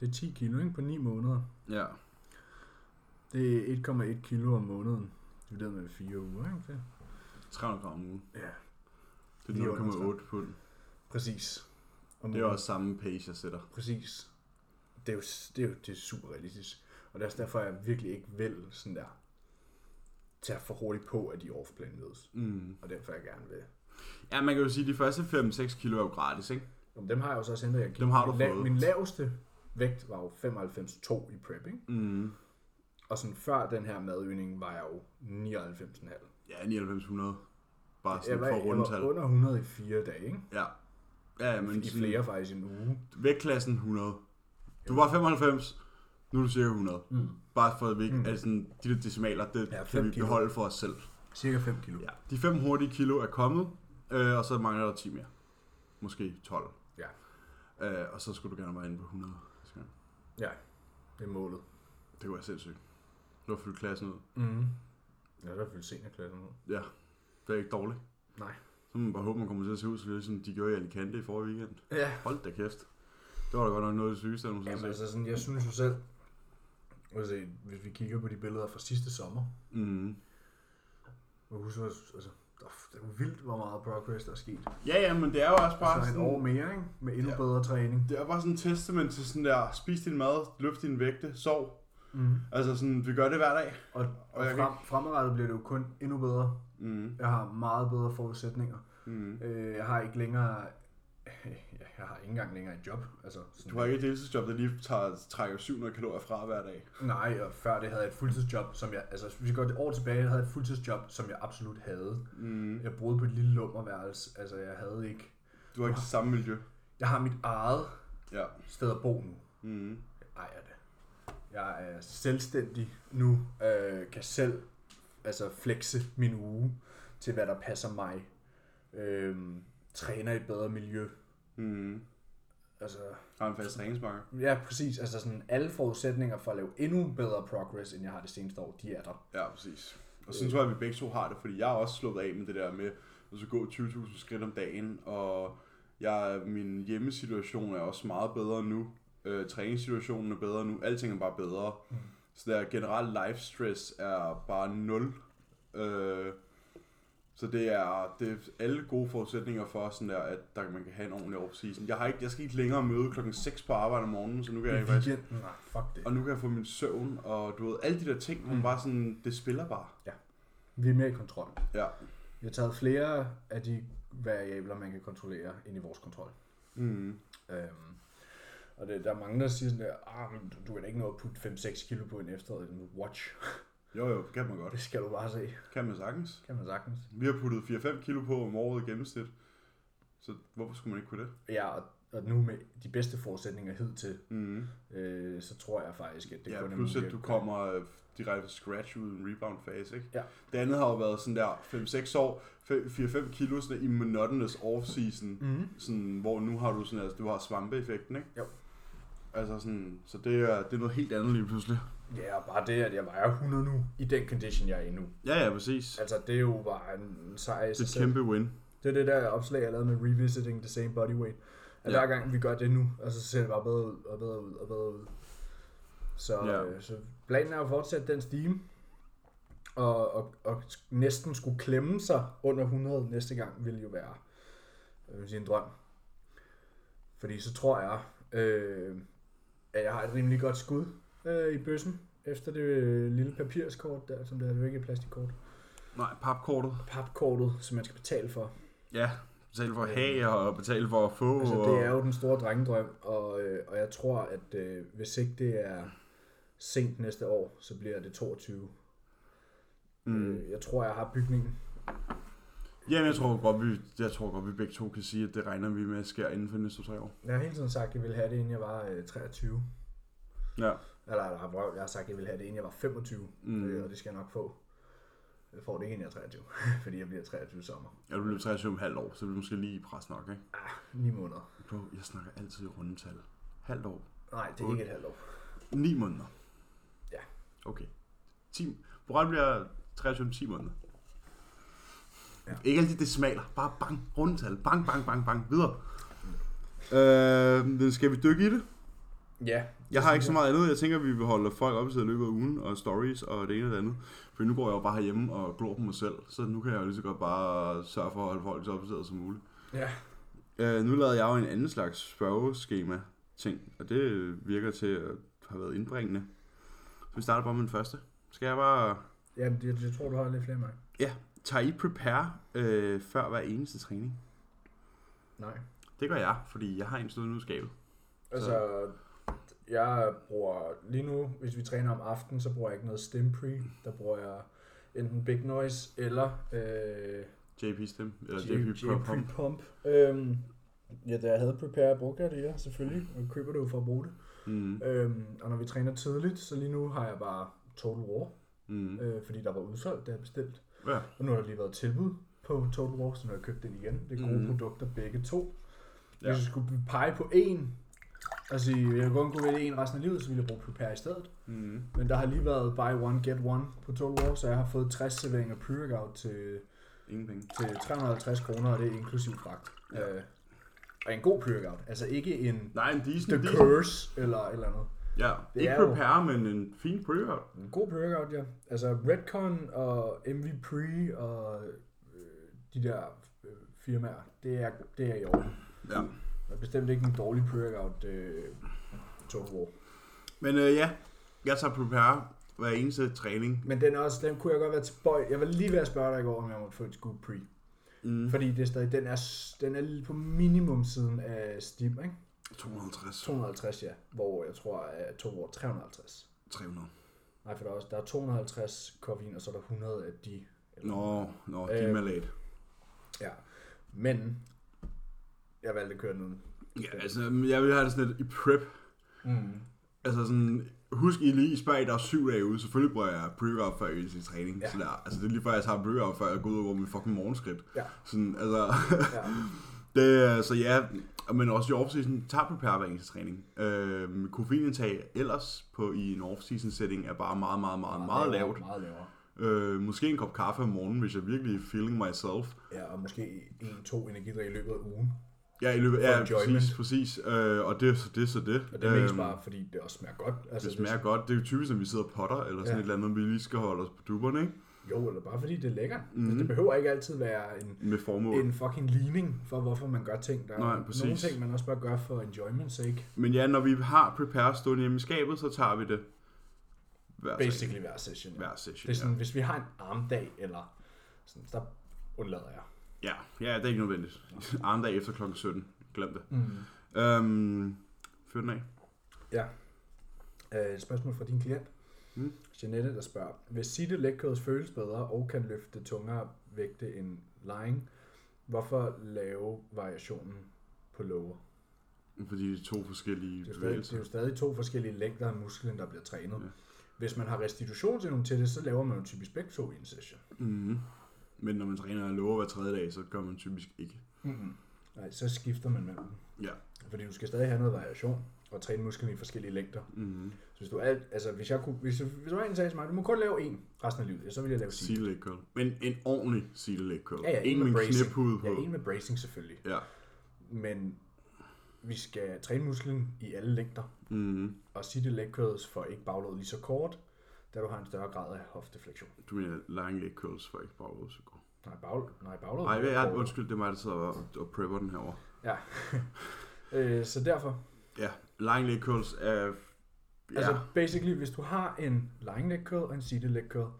Det er 10 kilo, ikke? På 9 måneder. Ja. Det er 1,1 kilo om måneden. Divideret med 4 uger, ikke? Det. 300 gram om ugen. Ja, Det er under 0,8 pund. præcis. Om Det er også samme page, jeg sætter. Præcis. Det er jo, det er jo det er super realistisk. Og det er også derfor, jeg virkelig ikke vil sådan der tage for hurtigt på, at de off-plan. Mm. Og derfor jeg gerne vil. Ja, man kan jo sige, at de første 5-6 kilo er jo gratis, ikke? Jamen, dem har jeg jo så også hentet. Jeg gik- Dem har du min, fået. min laveste vægt var jo 95,2 i prep, ikke? Mm. Og sådan før den her madøgning var jeg jo 99,5. Ja, 9900. Bare Jeg sådan var, for jeg var under 100 i fire dage, ikke? Ja. Ja, men I sådan, flere faktisk i en uge. vægtklassen 100. Du var 95, nu er du cirka 100. Mm. Bare for at vi ikke, Mm. altså sådan, de der decimaler, det Ja, kan vi kilo. beholde for os selv. Cirka 5 kilo. Ja. De fem hurtige kilo er kommet, øh, og så mangler der 10 mere. Måske 12. Ja. Øh, og så skulle du gerne være inde på 100. Så ja. Det er målet. Det være sindssygt. Du har fyldt klassen ud. Mm. Ja, der er fyldt seniorklassen ud. Ja, det er ikke dårligt. Nej. Så må man bare håbe, man kommer til at se ud, så ligesom de gjorde i Alicante i forrige weekend. Ja. Hold da kæft. Det var da godt nok noget af det sygeste, jeg nogensinde Jamen, altså sådan, jeg synes jo selv, altså, hvis vi kigger på de billeder fra sidste sommer, Mm. og husker, altså, der, det er jo vildt, hvor meget progress der er sket. Ja, ja, men det er jo også bare Så et sådan... år mere, ikke? Med endnu Ja. bedre træning. Det er bare sådan en testament til sådan der, spis din mad, løft din vægte, sov. Mm. Altså sådan, vi gør det hver dag. Og, og Og frem, fremadrettet bliver det jo kun endnu bedre. Mm. Jeg har meget bedre forudsætninger. Mm. Øh, jeg har ikke længere... Jeg har ikke engang længere et job. Altså, sådan, Du har ikke et deltidsjob, der lige tager, trækker 700 kalorier fra hver dag. Nej, og før det havde jeg et fuldtidsjob, som jeg... Altså, hvis vi går et år tilbage, jeg havde et fuldtidsjob, som jeg absolut havde. Mm. Jeg boede på et lille lummerværelse. Altså, jeg havde ikke... Du har ikke det samme miljø. Jeg har mit eget Ja. sted at bo nu. Mm. Jeg ejer det. Jeg er selvstændig nu. Øh, kan selv altså flexe min uge til, hvad der passer mig. Øh, træner i et bedre miljø. Mm. Altså, Har en fast træningsmarker. ja, præcis. Altså sådan, alle forudsætninger for at lave endnu bedre progress, end jeg har det seneste år, de er der. Ja, præcis. Og sådan tror jeg, at vi begge to har det, fordi jeg er også slået af med det der med at så gå 20.000 skridt om dagen, og jeg, min hjemmesituation er også meget bedre nu. Øh, træningssituationen er bedre nu. Alting er bare bedre. Mm. Så der generelt life stress er bare nul. Øh, så det er, det er alle gode forudsætninger for, sådan der, at der, man kan have en ordentlig off-season. Jeg, har ikke, jeg skal ikke længere møde klokken 6 på arbejde om morgenen, så nu kan jeg faktisk weekenden, nej, fuck det. og nu kan jeg få min søvn, og du ved, alle de der ting, man Mm. bare sådan, det spiller bare. Vi er mere i kontrol. Ja. Vi har taget flere af de variabler, man kan kontrollere, ind i vores kontrol. Mm. Øhm, og det, der er mange, der siger sådan der, ah, men du, kan da ikke nå at putte 5-6 kilo på en efteråret en watch. Jo, jo, kan man godt. Det skal du bare se. Kan man sagtens. Kan man sagtens. Vi har puttet 4-5 kilo på om året i gennemsnit. Så hvorfor skulle man ikke kunne det? Ja, og, og nu med de bedste forudsætninger hed til, Mm. øh, så tror jeg faktisk, at det ja, kun er plus muligt at du kommer øh, direkte scratch ud i en rebound fase, ikke? Ja. Det andet har jo været sådan der 5-6 år, 4-5 kilo sådan i monotonous off-season, Mhm. sådan, hvor nu har du sådan, altså, du har svampeeffekten, ikke? Jo. Altså sådan, så det er, det er noget helt andet lige pludselig. Ja, bare det, at jeg vejer 100 nu, i den condition, jeg er i nu. Ja, ja, præcis. Altså, det er jo bare en sejr i Det er et kæmpe win. Det er det der opslag, jeg lavede med Revisiting the Same Body Weight. At Ja. hver gang vi gør det nu, altså, så ser det bare bedre ud, og bedre ud, og bedre ud. Så, Ja. øh, så planen er at fortsætte den stime, og, og, og næsten skulle klemme sig under 100 næste gang, ville jo være vil sige, en drøm. Fordi så tror jeg, øh, at jeg har et rimelig godt skud øh, i bøssen, efter det øh, lille papirskort der, som det er jo ikke et plastikkort. Nej, papkortet. Papkortet, som man skal betale for. Ja, betale for at have og betale for at få. Altså, det er jo den store drengedrøm, og, øh, og jeg tror, at øh, hvis ikke det er sent næste år, så bliver det 22. Mm. Øh, jeg tror, jeg har bygningen. Jamen, jeg tror, godt, vi, jeg tror godt, vi begge to kan sige, at det regner vi med at sker inden for næste tre år. Jeg har hele tiden sagt, at jeg ville have det, inden jeg var øh, 23. Ja. Eller, eller jeg har sagt, at jeg ville have det, inden jeg var 25, Mm. øh, og det skal jeg nok få. Jeg får det ikke, inden jeg er 23, fordi jeg bliver 23 i sommer. Ja, du bliver 23 om halvt år, så det er måske lige pres nok, ikke? Ah, 9 måneder. Bro, jeg snakker altid i rundetal. Halvt år. Nej, det er ikke et halvt år. 9 måneder. Ja. Okay. 10. Hvor bliver 23 om 10 måneder? Ja. Ikke alle de decimaler. Bare bang. Rundetal. Bang, bang, bang, bang. Videre. Øh, skal vi dykke i det? Ja. Jeg har ikke så meget andet. Jeg tænker, vi vil holde folk op i løbet af ugen, og stories og det ene og det andet. For nu går jeg jo bare herhjemme og glor på mig selv, så nu kan jeg jo lige så godt bare sørge for at holde folk så opdateret som muligt. Ja. Uh, nu lavede jeg jo en anden slags spørgeskema ting, og det virker til at have været indbringende. Så vi starter bare med den første. Skal jeg bare... Ja, det, jeg tror, du har lidt flere mig. Tager I prepare øh, før hver eneste træning? Nej. Det gør jeg, fordi jeg har en stående i skabet. Altså, jeg bruger lige nu, hvis vi træner om aftenen, så bruger jeg ikke noget stim pre. Der bruger jeg enten Big Noise eller øh, JP Stem, eller JP Pro Pump. Pump. Øhm, ja, da jeg havde Prepare, brugte jeg det, ja, selvfølgelig. Og køber det jo for at bruge det. Mm. Øhm, og når vi træner tidligt, så lige nu har jeg bare Total War, Mm. øh, fordi der var udsolgt, da jeg bestilt. Ja. Og nu har der lige været tilbud på Total War, så nu har jeg købt den igen. Det er gode Mhm. produkter begge to. Ja. Hvis jeg skulle pege på en, altså jeg ville kun kunne vælge en resten af livet, så ville jeg bruge Prepare i stedet. Mm. Men der har lige været buy one, get one på Total War, så jeg har fået 60 serveringer pre-workout til, Ingen penge. til 350 kroner, og det er inklusiv fragt. Ja. Øh, og en god pre-workout, altså ikke en Nej, en The decent, decent. Curse eller eller andet. Ja, Det ikke jo- prepare, men en fin pre-workout. En god pre-workout, ja. Altså Redcon og MV Pre og øh, de der øh, firmaer, det er, det er i orden. Ja. Det er bestemt ikke en dårlig pre-workout øh, War. Men øh, ja, jeg tager prepare hver eneste træning. Men den, også, den kunne jeg godt være tilbøj. Jeg var lige ved at spørge dig i går, om jeg måtte få et scoop pre. Mm. Fordi det er stadig, den er, den er på minimum siden af Steam, ikke? 250. 250, ja. Hvor jeg tror, at Total War 350. 300. Nej, for der er, også, der er 250 koffein, og så er der 100 af de. eller- Nå, nå, Øh, de er malat. Ja. Men, jeg valgte at køre den. Ja, altså, jeg vil have det sådan lidt i prep. Mm. Altså sådan, husk I lige i spag, der er syv dage ude. Selvfølgelig bruger jeg pre-workout før jeg til træning. Ja. Så der, altså det er lige før, jeg tager pre-workout, før jeg går ud går min fucking morgenskridt. Ja. Sådan, altså, Ja. det, så ja, men også i off-season, tager prepare hver eneste træning. Øh, koffeinindtag ellers på, i en off-season setting er bare meget, meget, meget, meget lavt. Meget lavere. Øh, måske en kop kaffe om morgenen, hvis jeg virkelig feeling myself. Ja, og måske en-to energidrik i løbet af ugen. Ja, i løbet, ja præcis, præcis. Øh, og det er så det, så det. Og det er mest Øhm, bare, fordi det også smager godt. Altså, det smager godt. Det er jo typisk, når vi sidder og potter, eller sådan Ja. et eller andet, vi lige skal holde os på duberne, ikke? Jo, eller bare fordi det er lækkert. Mm. Mhm. Altså, det behøver ikke altid være en, Med formål. en fucking ligning for, hvorfor man gør ting. Der er Nej, præcis. nogle ting, man også bare gør for enjoyment sake. Men ja, når vi har prepare stående hjemme i skabet, så tager vi det hver, Basically hver session. Ja. hver session. Det er sådan, ja. hvis vi har en armdag, eller sådan, der undlader jeg. ja. ja, det er ikke nødvendigt. Armdag efter kl. 17. Glem det. Mm. Øhm, fyr den af. Øh, Et spørgsmål fra din klient. Mm. Janette, der spørger, hvis leg curls føles bedre og kan løfte tungere vægte end lying, hvorfor lave variationen på lower? Fordi det er to forskellige Det er, stadig, det er jo stadig to forskellige længder af musklen, der bliver trænet. Ja. Hvis man har restitutionsevne til det, så laver man jo typisk begge to i en session. Mm-hmm. Men når man træner lower hver tredje dag, så gør man typisk ikke. Mm-hmm. Nej, så skifter man mellem dem. Ja. Fordi du skal stadig have noget variation og træne musklen i forskellige længder. Mm-hmm. Så hvis du alt, altså hvis jeg kunne, hvis, hvis der var en, sagde til mig, du må kun lave en resten af livet, så vil jeg lave. Seated leg curl. Men en ordentlig seated leg curl. Ja, ja, en en med med kniphude på. Ja, en med bracing selvfølgelig. Ja. Men vi skal træne musklen i alle længder. Mm-hmm. Og seated leg curls for ikke baglådet lige så kort, da du har en større grad af hofteflektion. Du mener lying leg curls for ikke bagud så godt. Nej, bag, nej baglådet. Nej, er jeg, undskyld, det er mig, der sidder og, og prepper den herovre. Ja. øh, så derfor, Ja, lying leg curls er... Ja, ja. altså basically, hvis du har en lying leg curl og en seated leg curl,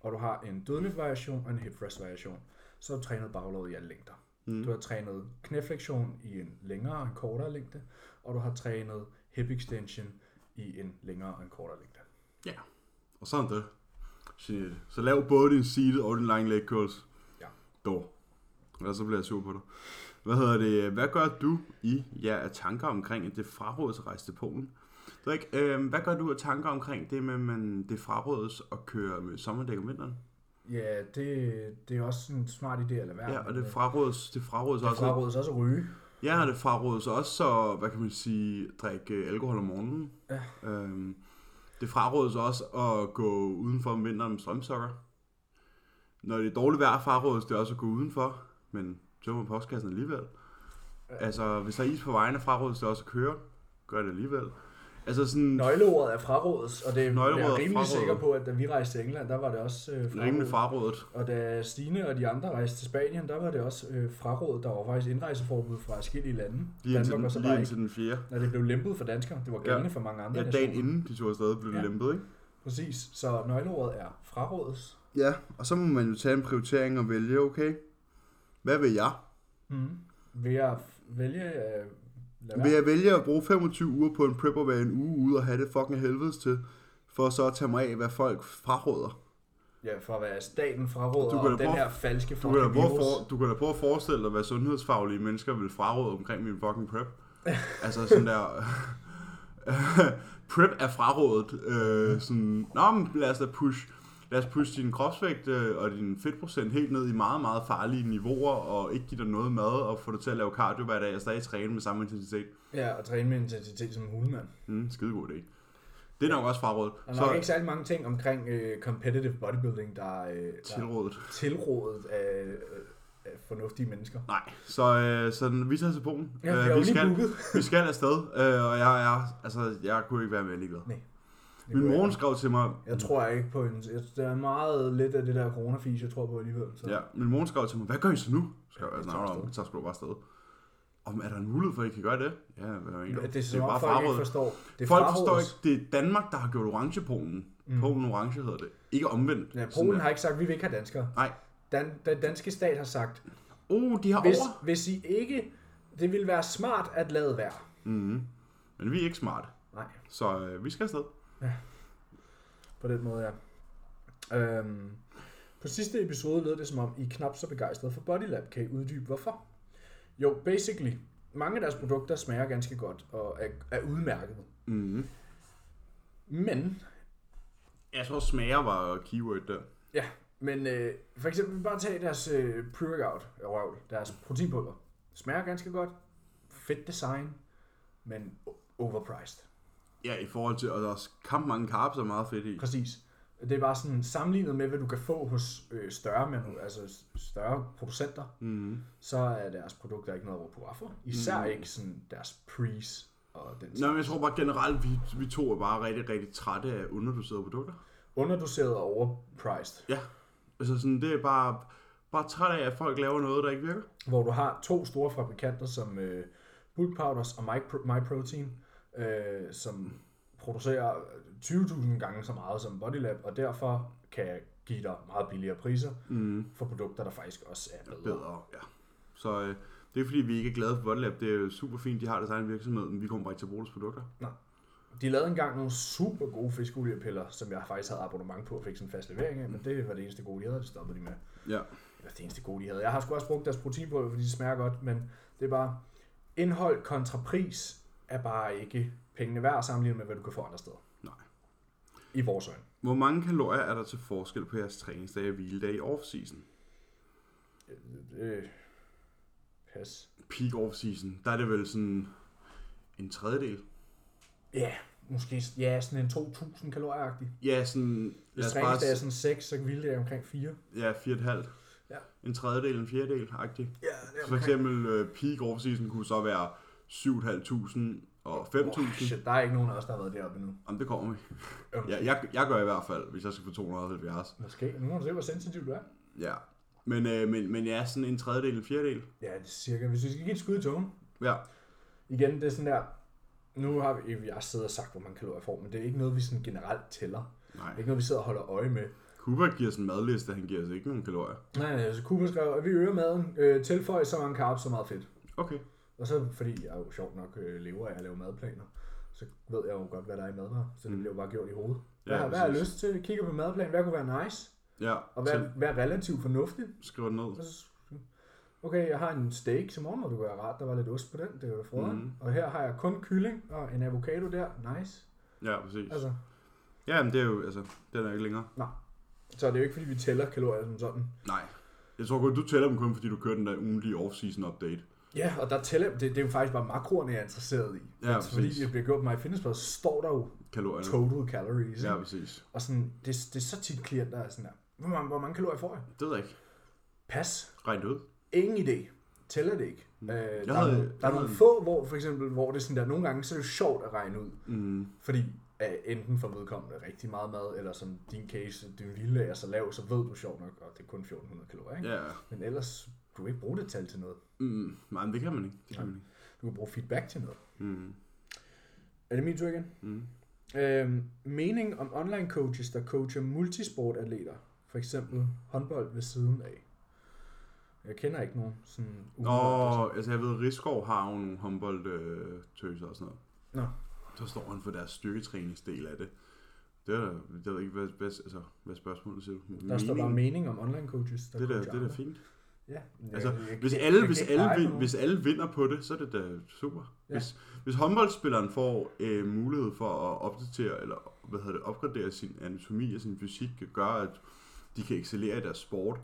og du har en dødlift variation og en hip thrust variation, så har du trænet baglådet i alle længder. mm. Du har trænet knæflektion i en længere og en kortere længde, og du har trænet hip extension i en længere og en kortere længde. Og sådan det. Jeanette. Så lav både din seated og din lying leg curls. Ja. Dog. Ellers så bliver jeg sur på dig. Hvad hedder det? Hvad gør du i ja, af tanker omkring det frarådes at rejse til Polen? Ikke, øh, hvad gør du af tanker omkring det med, at man, det frarådes at køre med sommerdæk om vinteren? Ja, det, det er også en smart idé at lade være. Ja, og det frarådes, det frarådes det også. frarådes også at ryge. Ja, og det frarådes også så, hvad kan man sige, drikke øh, alkohol om morgenen. Ja. Øhm, det frarådes også at gå udenfor om vinteren med strømsokker. Når det er dårligt vejr, frarådes det også at gå udenfor, men tømmer postkassen alligevel. Ja. Altså, hvis der er is på vejene, frarådes det også at køre. Gør det alligevel. Altså sådan Nøgleordet er frarådes, og det er jeg er rimelig frarådet. sikker på, at da vi rejste til England, der var det også øh, rimelig frarådet. frarådet. Og da Stine og de andre rejste til Spanien, der var det også øh, frarådet. Der var faktisk indrejseforbud fra forskellige lande. Lige Danmark den, så lige indtil den fjerde. Når det blev lempet for danskere. Det var Ja. gældende for mange andre Ja, dagen nationer. inden de tog afsted, blev det Ja. lempet, ikke? Præcis. Så nøgleordet er frarådes. Ja, og så må man jo tage en prioritering og vælge, okay, hvad vil jeg? Mm. Vil jeg vælge øh, Vil jeg vælge at bruge 25 uger på en prep og være en uge ude og have det fucking helvedes til, for så at tage mig af, hvad folk fraråder? Ja, for at være staten fraråder Du kan og den prøve- her falske Du kan, prøve for, du kan da prøve at forestille dig, hvad sundhedsfaglige mennesker vil fraråde omkring min fucking prep. altså sådan der... prep er frarådet. Øh, sådan, Nå, men lad os da push, lad os push din kropsvægt øh, og din fedtprocent helt ned i meget, meget farlige niveauer, og ikke give dig noget mad, og få dig til at lave cardio hver dag, og stadig træne med samme intensitet. Ja, og træne med intensitet som en hulemand. Mm, skide god idé. Det er nok også frarådet. Der er nok ikke særlig mange ting omkring øh, competitive bodybuilding, der, øh, der er tilrådet. tilrådet af, øh, af fornuftige mennesker. Nej, så, øh, så vi tager til Polen. Ja, Øh, vi er skal, vi skal afsted, øh, og jeg, jeg, altså, jeg kunne ikke være mere ligeglad. Det Min kunne mor jeg- skrev til mig, Jeg tror ikke på en... Der er meget lidt af det der coronafis, jeg tror på alligevel. Så. ja, min mor skrev til mig, hvad gør I så nu? Så jeg, afsted. vi tager sgu da bare afsted. Om er der en mulighed for, at I kan gøre det? Ja, hvad mener du? Det er som om folk ikke forstår. Det er Folk forstår ikke, det er Danmark, der har gjort orange Polen. Mm. Polen orange hedder det. Ikke omvendt. Ja, Polen har ikke sagt, at vi vil ikke have danskere. Nej. Dan, den danske stat har sagt, Oh, de har hvis, over. hvis I ikke... Det vil være smart at lade være. Mm-hmm. Men vi er ikke smarte. Nej, Så øh, vi skal afsted. På den måde, ja. Øhm, på sidste episode lød det som om, I er knap så begejstrede for Bodylab. Kan I uddybe hvorfor? Jo, basically, mange af deres produkter smager ganske godt og er, er udmærket. Mm-hmm. Men Jeg tror, smager var keyword der. Ja, men øh, for eksempel bare tage deres øh, pre-workout, røvl, deres proteinpulver. Smager ganske godt. Fedt design, men overpriced. Ja, i forhold til, og der er også kamp mange carbs er meget fedt i. Præcis. Det er bare sådan sammenlignet med, hvad du kan få hos øh, større, men, altså større producenter, Mm-hmm. så er deres produkter ikke noget at råbe hurra for. Især Mm. ikke sådan deres pris og den Nå, men jeg tror bare generelt, vi, vi to er bare rigtig, rigtig trætte af underdoserede produkter. Underdoseret og overpriced. Altså sådan, det er bare, bare træt af, at folk laver noget, der ikke virker. hvor du har to store fabrikanter som øh, Bulk Powders og My- MyProtein, øh, som producerer 20.000 gange så meget som Bodylab, og derfor kan give dig meget billigere priser Mm. for produkter, der faktisk også er bedre. Bedre, ja. Så øh, det er fordi, vi ikke er glade for Bodylab. Det er super fint, de har deres egen virksomhed, men vi kommer bare ikke til at bruge deres produkter. De lavede engang nogle super gode fiskoliepiller, som jeg faktisk havde abonnement på og fik sådan en fast levering af, men det var det eneste gode, de havde, det stoppede de med. Ja. Eller det eneste gode, de havde. Jeg har sgu også brugt deres proteinpulver, fordi de smager godt, men det er bare, indhold kontra pris er bare ikke pengene værd sammenlignet med, hvad du kan få andre steder. Nej. I vores øjne. Hvor mange kalorier er der til forskel på jeres træningsdage og hviledage i off-season? Øh, pas. Peak off-season, der er det vel sådan en tredjedel. Ja, måske ja, sådan en 2.000 kalorieagtig. Ja, sådan... Hvis træningsdag er sådan 6, så kan vilde omkring 4. Ja, 4,5. Ja. En tredjedel, en fjerdedel, agtig. Ja, det For eksempel øh, peak off-season kunne så være 7.500 og 5.000. Oh, shit, der er ikke nogen af os, der har været deroppe endnu. Jamen, det kommer vi. Okay. Ja, jeg, jeg gør i hvert fald, hvis jeg skal få 270. Måske. Nu må du se, hvor sensitiv du er. Ja. Men, øh, men, men ja, sådan en tredjedel, en fjerdedel. Ja, det er cirka. Hvis vi skal give et skud i togen. Ja. Igen, det er sådan der... Nu har vi, jeg har siddet og sagt, hvor mange kalorier får, men det er ikke noget, vi sådan generelt tæller. Det er Nej. ikke noget, vi sidder og holder øje med. Cooper giver sådan en madliste, han giver os ikke nogen kalorier. Nej, nej, så Cooper skrev, at vi øger maden, øh, tilføj så mange carbs, så meget fedt. Okay. Og så, fordi jeg jo sjovt nok øh, lever af at lave madplaner, så ved jeg jo godt, hvad der er i madvarer, så det Mm. bliver jo bare gjort i hovedet. Hvad, Ja, ja, hvad har jeg lyst til? Kigger på madplan, hvad kunne være nice? Ja, Og hvad, hvad er relativt fornuftigt? skriv det ned. Okay, jeg har en steak til morgen, og det kunne være rart, der var lidt ost på den, det var frøden. Mm. Og her har jeg kun kylling og en avocado der, nice. Ja, præcis. Altså, Ja, men det er jo, altså, den er ikke længere. Så det er jo ikke, fordi vi tæller kalorier som sådan. Nej. Jeg tror godt, du tæller dem kun, fordi du kører den der ugenlige off-season update. Ja, og der tæller, det, det er jo faktisk bare makroerne, jeg er interesseret i. Ja, altså, fordi det bliver gjort på MyFitnessPal, så står der jo Kalorierne. total calories. Ja, præcis. Og sådan, det, det er så tit klienter er sådan der, hvor mange, hvor mange kalorier får jeg? Det ved jeg ikke. Pas. Regn det ud. Ingen idé. Tæller det ikke. Øh, der, havde- er, der er nogle få, hvor for eksempel, hvor det er sådan der, nogle gange, så er det jo sjovt at regne ud. Mm. Fordi uh, enten for vedkommende rigtig meget mad, eller som din case, din lille er så lav, så ved du sjovt nok, at det er kun 1400 kalorier. Ikke? Ja. Men ellers, du kan ikke bruge det tal til noget. Mm. Nej, men det kan man ikke. Det kan man ikke. Du kan bruge feedback til noget. Mm. Er det min tur igen? Mm. Øhm, mening om online coaches, der coacher multisportatleter. For eksempel håndbold ved siden af. Jeg kender ikke nogen sådan Nå, altså jeg ved, Rigskov har jo nogle håndboldtøser og sådan noget. Nå. Så står han for deres styrketræningsdel af det. Det er, jeg ved ikke, hvad, hvad, altså, hvad spørgsmålet siger du? Der står bare mening om online coaches, der det, der, det er da fint. Ja, Altså, jeg- jeg- Hvis alle, jeg hvis, alle, vin, nogen. hvis alle vinder på det, så er det da super. Ja. Hvis, hvis håndboldspilleren får øh, mulighed for at opdatere, eller hvad hedder det, opgradere sin anatomi og sin fysik, kan gøre, at de kan excellere i deres sport,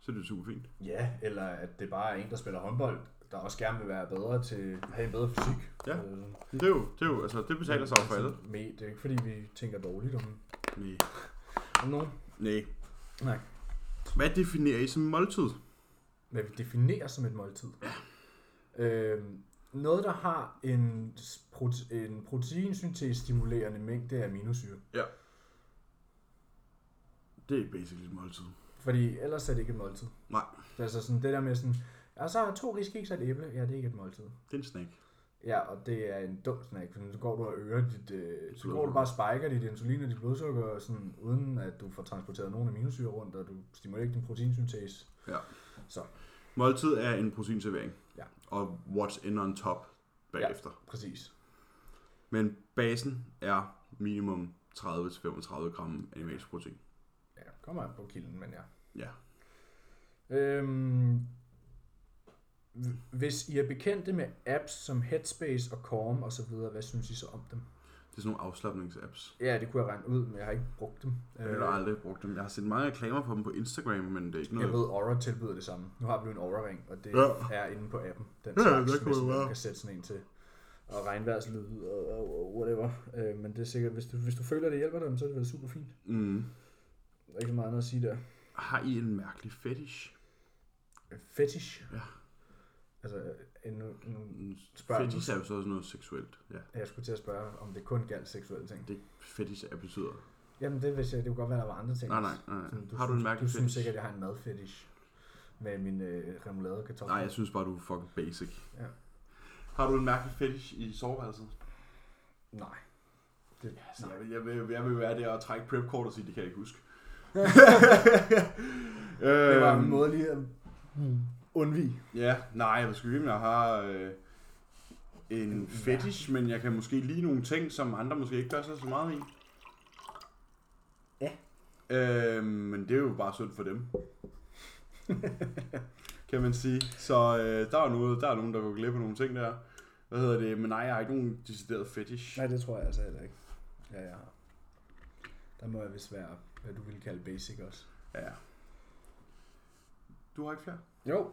så er det super fint. Ja, eller at det bare er en, der spiller håndbold, der også gerne vil være bedre til at have en bedre fysik. Ja. Øh, Det er jo, det er jo altså, det betaler sig jo for alle. Med, det er ikke fordi, vi tænker dårligt om, Nej. om nogen. Nej. Nej. Hvad definerer I som måltid? Hvad vi definerer som et måltid. Øhm, noget, der har en, prote- en proteinsyntese-stimulerende mængde af aminosyre. Det er basically et måltid. Fordi ellers er det ikke et måltid. Nej. Det er altså sådan det der med sådan, ja, så har to riskiks og et æble. Ja, det er ikke et måltid. Det er en snack. Ja, og det er en dum snack, for så går du og øger dit, øh, så går du bare og spiker dit insulin og dit blodsukker, sådan, uden at du får transporteret nogen aminosyre rundt, og du stimulerer ikke din proteinsyntese. Ja. Så. Måltid er en proteinservering. Ja. Og what's in on top bagefter. Ja. Præcis. Men basen er minimum 30-35 gram animalsk protein. Ja, kommer an på kilden, men ja. Ja. Øhm, hvis I er bekendte med apps som Headspace og Calm og så videre, hvad synes I så om dem? Det er sådan nogle afslappningsapps. Ja, det kunne jeg regne ud, men jeg har ikke brugt dem. Jeg har aldrig brugt dem. Jeg har set mange reklamer på dem på Instagram, men det er ikke Jeg noget... ved, Aura tilbyder det samme. Nu har vi jo en Aura-ring, og det Ja. er inde på appen. Den Ja, slags, det kunne hvis man kan sætte sådan en til. Og regnvejrslyd og, og, og whatever. Øh, men det er sikkert, hvis du, hvis du føler, det hjælper dig, så er det vel super fint. Mm. Der er ikke så meget andet at sige der. Har I en mærkelig fetish? Fetish. Ja. Altså, en, en, Mm, Spørg mig. Fetish er jo så sådan noget seksuelt. Ja. jeg skulle til at spørge, om det kun galt seksuelle ting. Det fetish er betyder. Jamen, det, vidste jeg, det kunne godt være, der var andre ting. Nej, nej, nej. Sådan, Har du en synes, mærkelig Du synes fetish? sikkert, jeg har en madfetish. Med min øh, remoulade og kartofler. Nej, jeg synes bare, du er fucking basic. Ja. Har du en mærkelig fetish i soveværelset? Nej. Det, Så jeg, vil, jeg, vil, jeg vil være der og trække prep og sige, det kan jeg ikke huske. det var en Øhm, måde lige at undvige. Ja, nej, jeg vil sgu ikke, om jeg har øh, en fetish, men jeg kan måske lide nogle ting, som andre måske ikke gør sig så meget i. Ja. Øh, men det er jo bare synd for dem. kan man sige. Så øh, der er noget, der er nogen, der går glip af nogle ting der. Hvad hedder det? Men nej, jeg har ikke nogen decideret fetish. Nej, det tror jeg altså heller ikke. Ja, jeg har. Der må jeg vist være, hvad du ville kalde basic også. Ja. Du har ikke flere? Jo.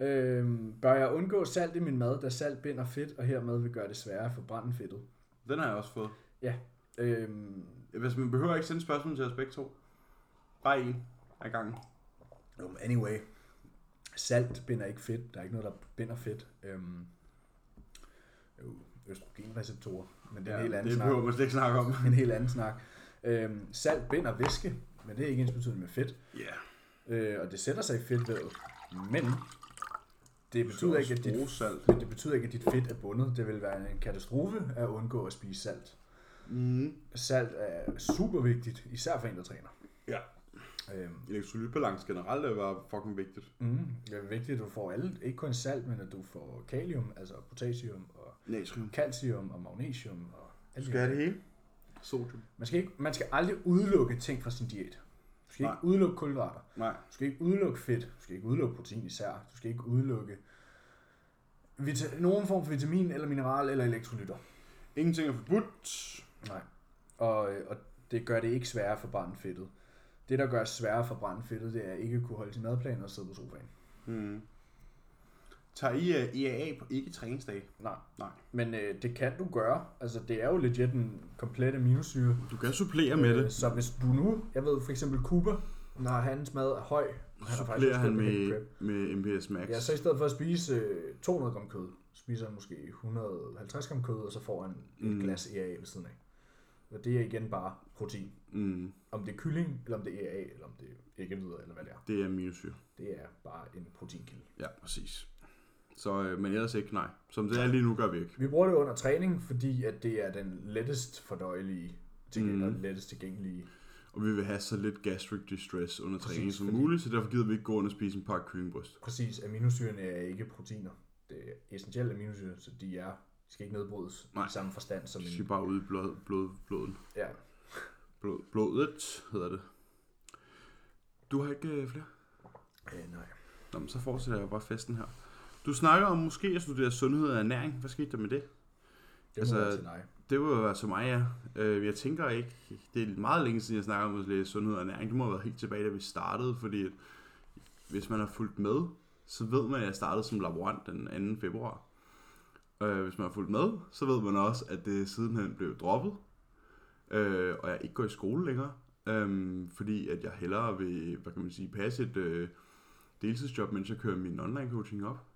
Øhm, bør jeg undgå salt i min mad, da salt binder fedt, og hermed vil gøre det sværere at forbrænde fedtet? Den har jeg også fået. Øhm, Hvis man behøver ikke sende spørgsmål til os begge to. Bare en af gangen. jo, men anyway. Salt binder ikke fedt. Der er ikke noget, der binder fedt. Øhm, jo, østrogenreceptorer. Men det er en helt anden det snak. behøver man slet ikke snakke om. En helt anden snak. Øhm, salt binder væske, men det er ikke ens betydende med fedt. Ja. Øh, og det sætter sig i fedtvævet. Men det betyder ikke, at dit, salt. men det betyder ikke, at dit fedt er bundet. Det vil være en katastrofe at undgå at spise salt. Mm. Salt er super vigtigt, især for en, der træner. Ja. Øhm, Elektrolytbalance generelt er bare fucking vigtigt. mm, det er vigtigt, at du får alle, ikke kun salt, men at du får kalium, altså potassium og Natrium. calcium og magnesium og alt Du skal det hele. Sodium. Man skal, ikke, man skal aldrig udelukke ting fra sin diæt. Skal Nej. ikke udelukke kulhydrater. Nej. Du skal ikke udelukke fedt. Du skal ikke udelukke protein især. Du skal ikke udelukke vita- nogen form for vitamin eller mineral eller elektrolytter. Ingenting er forbudt. Nej. Og, øh, og det gør det ikke sværere for barnet fedtet. det, der gør sværere for brænde fedtet, det er ikke at kunne holde sin madplan og sidde på sofaen. Mm. Tager I uh, IAA på ikke træningsdag? Nej. Nej. Men øh, det kan du gøre. Altså, det er jo legit en komplet aminosyre. Du kan supplere med Øh, det. Så hvis du nu, jeg ved for eksempel Cooper, når hans mad er høj, han har Supplerer han med, prep. med MPS Max. Ja, så i stedet for at spise øh, 200 gram kød, spiser han måske 150 gram kød, og så får han et Mm. glas EAA ved siden af. Og det er igen bare protein. Mm, Om det er kylling, eller om det er EAA, eller om det er ikke videre, eller hvad det er. det er aminosyre. Det er bare en proteinkilde. Ja, præcis. Så, øh, men ellers ikke, nej. Som det er lige nu, gør vi ikke. Vi bruger det under træning, fordi at det er den lettest fordøjelige ting, Mm. og lettest tilgængelige. Og vi vil have så lidt gastric distress under Præcis, træning som fordi- muligt, så derfor gider vi ikke gå rundt og spise en pakke kyllingbryst. Præcis, aminosyrene er ikke proteiner. Det er essentielle aminosyre, så de er de skal ikke nedbrydes Nej. i samme forstand som skal en... bare ud i blod, blod, bloden. Ja, Blod, blodet hedder det. Du har ikke øh, flere? øh, nej. Nå, men så fortsætter jeg bare festen her. Du snakker om måske at studere sundhed og ernæring. Hvad skete der med det? Det Altså, må være til nej. Det var jo altså mig, ja. Øh, jeg tænker ikke, det er meget længe siden, jeg snakker om at læse sundhed og ernæring. Det må have været helt tilbage, da vi startede, fordi at hvis man har fulgt med, så ved man, at jeg startede som laborant den 2. februar. Øh, hvis man har fulgt med, så ved man også, at det sidenhen blev droppet, øh, og jeg ikke går i skole længere, øh, fordi at jeg hellere vil, hvad kan man sige, passe et øh, deltidsjob, mens jeg kører min online coaching op.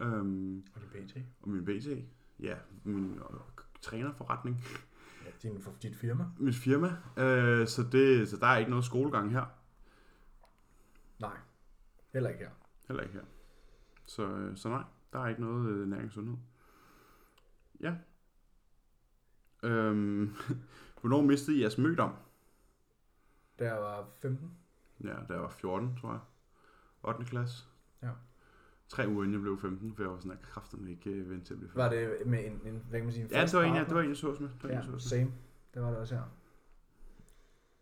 Øh, Og det BT. og min BT, ja, min øh, trænerforretning Ja, din, for dit firma? mit firma, øh, så, det, så der er ikke noget skolegang her. Nej. Heller ikke her. Heller ikke her. Så, øh, så nej, der er ikke noget øh, næring og sundhed. Ja. Øhm, hvornår mistede I jeres mødom? Da jeg var 15. Ja, da jeg var 14, tror jeg. 8. klasse. Ja. Tre uger inden jeg blev 15, for jeg var sådan, at kræfterne ikke øh, vente til at blive 15. Var det med en, en hvad kan man sige, en Ja, det var en, partner? det var en, jeg sås med. Det var en, Ja, jeg sås med. same. Det var det også her.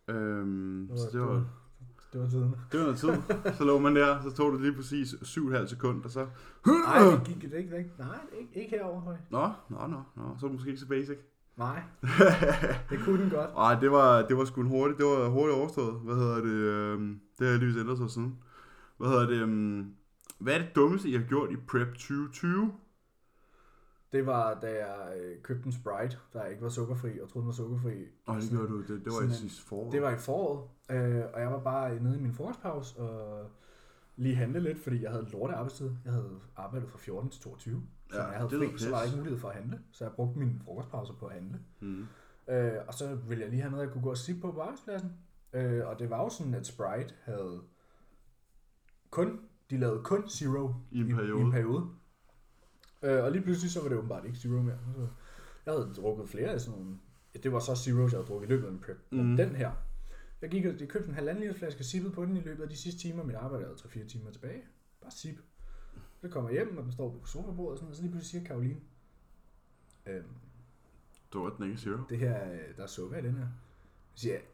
Øhm, Det så var, det var, det var tiden. det var noget tid. Så lå man der, så tog det lige præcis 7,5 sekunder, og så... Nej, det gik det ikke, ikke. Nej, ikke, ikke herover, høj. Nå, nå, nå, nå, så er det måske ikke så basic. Nej, det kunne den godt. Ej, det var, det var sgu en hurtigt, det var hurtigt overstået. Hvad hedder det? øhm, det har heldigvis ændret sig siden. Hvad hedder det? øhm, hvad er det dummeste, I har gjort i Prep 2020? Det var, da jeg øh, købte en Sprite, der ikke var sukkerfri, og troede, den var sukkerfri. Åh, det gjorde du. Det, det var i sidste forår. Det var i foråret, øh, og jeg var bare nede i min frokostpause og lige handle lidt, fordi jeg havde lorte arbejdstid. Jeg havde arbejdet fra 14 til 22, så Ja, når jeg havde fri, så var der ikke mulighed for at handle. Så jeg brugte min frokostpause på at handle. Mm. Øh, og så ville jeg lige have noget, jeg kunne gå og sippe på på arbejdspladsen. Øh, og det var jo sådan, at Sprite havde kun, de lavede kun Zero I en I periode. en periode. Øh, og lige pludselig så var det åbenbart ikke Zero mere. Så jeg havde drukket flere af sådan nogle, ja, det var så Zeros, jeg havde drukket i løbet af en prep. Mm. Mhm. Den her, jeg gik og købte en halvanden liter flaske sippet på den i løbet af de sidste timer. Mit arbejde havde 3-4 timer tilbage. Bare sip. Så kommer jeg hjem, og den står på sofabordet og sådan noget. Så lige pludselig siger Karoline, øhm, Det var den ikke zero. det her, øh, der er sukker i den her. Så siger jeg, "Ah, jeg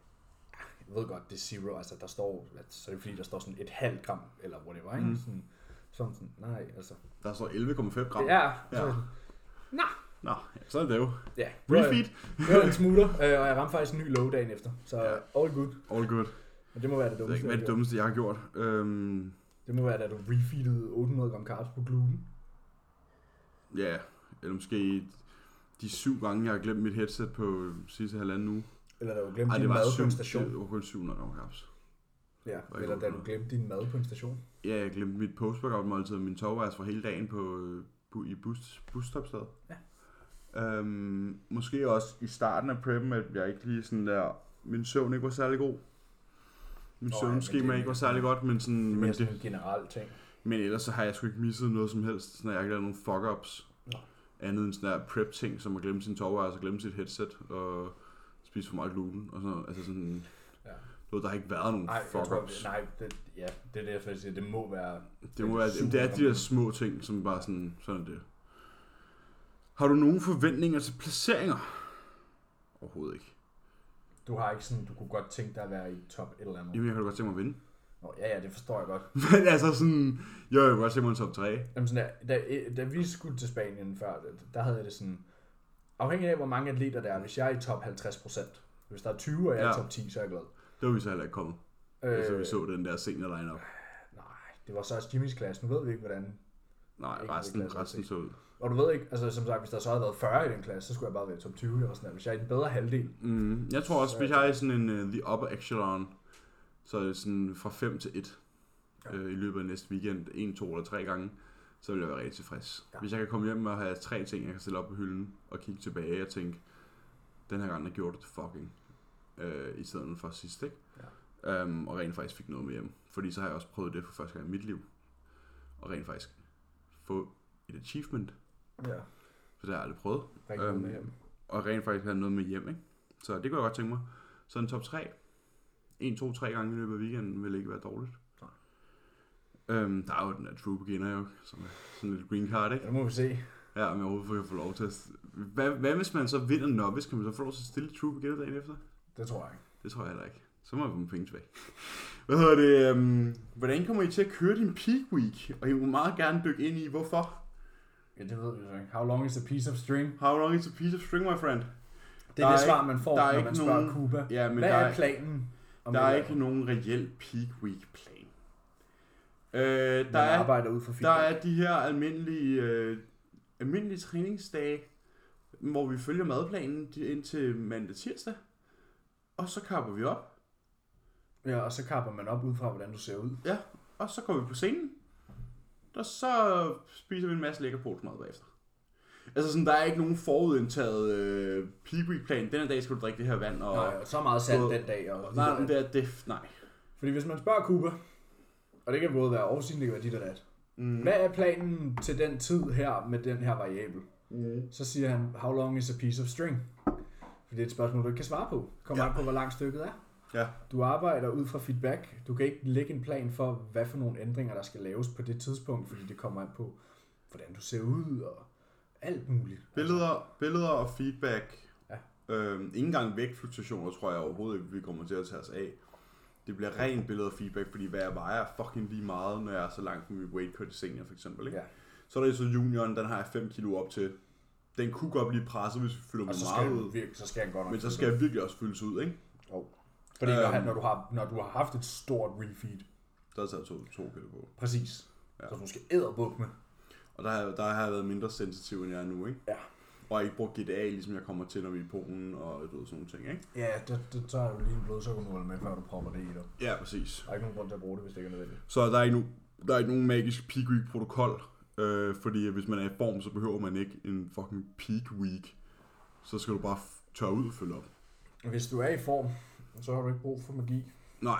ved godt, det er zero, altså der står, at, så er det fordi, der står sådan et halvt gram, eller whatever, ikke? Mm. Sådan, sådan, sådan, nej, altså. Der står 11,5 gram. Det er, Ja. ja. Nå, ja, så er det jo. ja, Refeed. det var en smutter, øh, og jeg ramte faktisk en ny low dagen efter, så Ja. all good. All good. Men det må være det Det er dummeste, ikke jeg det har gjort. dummeste, jeg har gjort. Øhm, Det må være, da du refeedede 800 gram carbs på gluten. ja, eller måske de syv gange, jeg har glemt mit headset på sidste halvanden uge. Eller da du glemte Ej, din mad på syv, en station. det var kun 700 gram kaps. Ja, var eller da du glemte din mad på en station. Ja, jeg glemte mit post måltid og min tovvejs for hele dagen på, øh, bu, i bus, busstopstedet. Ja. Øhm, måske også i starten af preppen, at jeg ikke lige sådan der, min søvn ikke var særlig god. Min men søvnskema ikke var særlig godt, men, sådan, Det er men, sådan det, en generel ting. men ellers så har jeg sgu ikke misset noget som helst, sådan, jeg har ikke lavet nogle fuck-ups. Andet end sådan der prep-ting, som at glemme sin tovvejs og glemme sit headset og spise for meget gluten og sådan noget. Altså sådan, Ja. noget, der har ikke været nogen Nej, fuck-ups. nej, det, ja, det er det, jeg siger, det må være... Det, må være, det er de der små ting, som bare sådan, sådan er det. Har du nogen forventninger til placeringer? Overhovedet ikke. Du har ikke sådan, du kunne godt tænke dig at være i top et eller andet. Jamen, jeg kan da godt tænke mig at vinde. Nå, ja, ja, det forstår jeg godt. Men altså sådan, jo, jeg kan godt tænke mig en top 3. Jamen sådan der, da, da vi skulle til Spanien før, der havde jeg det sådan, afhængig af hvor mange atleter der er, hvis jeg er i top 50%, hvis der er 20, og jeg er Ja. i top 10, så er jeg glad. Det var vi så heller ikke kommet. Øh, Altså, vi så den der senior line-up. Nej, det var så også Jimmys klasse. Nu ved vi ikke, hvordan... Nej, Ikke resten, rigtig resten så ud. Og du ved ikke, altså som sagt, hvis der så havde været 40 i den klasse, så skulle jeg bare være i top 20 eller sådan noget. Hvis jeg er i den bedre halvdel. Mm, jeg tror også, Så hvis jeg er i sådan en uh, the upper echelon, så er det sådan fra 5 til 1 Ja. øh, i løbet af næste weekend, en, to eller tre gange, så vil jeg være rigtig tilfreds. Ja. Hvis jeg kan komme hjem og have tre ting, jeg kan stille op på hylden, og kigge tilbage og tænke, den her gang, der gjorde det fucking, øh, i stedet for sidst, ikke? Ja. Um, og rent faktisk fik noget med hjem. Fordi så har jeg også prøvet det for første gang i mit liv. Og rent faktisk få et achievement, Ja, for det har jeg aldrig prøvet. rigtig Øhm, med hjem. og rent faktisk have noget med hjem, ikke? Så det kunne jeg godt tænke mig. Så en top 3, 1, 2, 3 gange i løbet af weekenden vil ikke være dårligt. Øhm, der er jo den der true beginner jo, som er sådan lidt green card, ikke? Det må vi se. Ja, jeg overhovedet kan få lov til at... Hvad, hvad hvis man så vinder novice? Kan man så få lov til at stille true beginner dagen efter? Det tror jeg ikke. Det tror jeg heller ikke. Så må jeg få mine penge tilbage. Hvad hedder det? Um, hvordan kommer I til at køre din peak week? Og I må meget gerne dykke ind i, hvorfor. Ja, det ved vi så ikke. How long is a piece of string? How long is a piece of string, my friend? Det er Der det er svar, man får, der er når ikke man spørger nogen- Cuba. Ja, men Hvad der er er, planen? der er ikke nogen reel peak week plan. Øh, Man der, er, arbejder ud fra der feedback. er de her almindelige, øh, almindelige træningsdage, hvor vi følger madplanen indtil mandag tirsdag. Og så kapper vi op, Ja, og så kapper man op ud fra, hvordan du ser ud. og så går vi på scenen. Og så spiser vi en masse lækker portmad bagefter. Altså sådan, der er ikke nogen forudindtaget øh, peak week plan. Den her dag skal du drikke det her vand. Og, Nej, og så meget Både- den dag. Og nej, det er det, nej. Fordi hvis man spørger Cuba, og det kan både være oversiden, det kan være dit og dat. Mm. Hvad er planen til den tid her med den her variabel? Mm. Så siger han, how long is a piece of string? For det er et spørgsmål, du ikke kan svare på. Kommer Ja. an på, hvor langt stykket er. Ja. Du arbejder ud fra feedback. Du kan ikke lægge en plan for, hvad for nogle ændringer, der skal laves på det tidspunkt, fordi det kommer an på, hvordan du ser ud og alt muligt. Billeder, billeder og feedback. Ja. Øhm, ikke engang vægtfluktuationer tror jeg overhovedet ikke, vi kommer til at tage os af. Det bliver rent billeder og feedback, fordi hvad jeg vejer er fucking lige meget, når jeg er så langt fra mit weight cut i senior for eksempel. Ikke? Ja. Så er der så junioren, den har jeg 5 kilo op til. Den kunne godt blive presset, hvis vi fylder mig så meget ud. virke, så skal han godt nok Men så skal jeg virkelig også fyldes ud, ikke? Fordi når, Øhm. når, du har, når du har haft et stort refeed, Der er taget to, to kilo på. præcis, Ja. så du skal æderbuk med. Og der, har- der har jeg været mindre sensitiv, end jeg er nu, ikke? Ja. Og ikke brugt GTA, ligesom jeg kommer til, når vi er i Polen og du ved, sådan nogle ting, ikke? Ja, det, det tager jo lige en blodsukkermål med, før du propper det i dig. Ja, præcis. Der er ikke nogen grund til at bruge det, hvis det ikke er nødvendigt. Så der er ikke, no, der er ikke nogen magisk peak week protokol, øh, fordi hvis man er i form, så behøver man ikke en fucking peak week. Så skal du bare tørre ud og følge op. Hvis du er i form, så har du ikke brug for magi. Nej,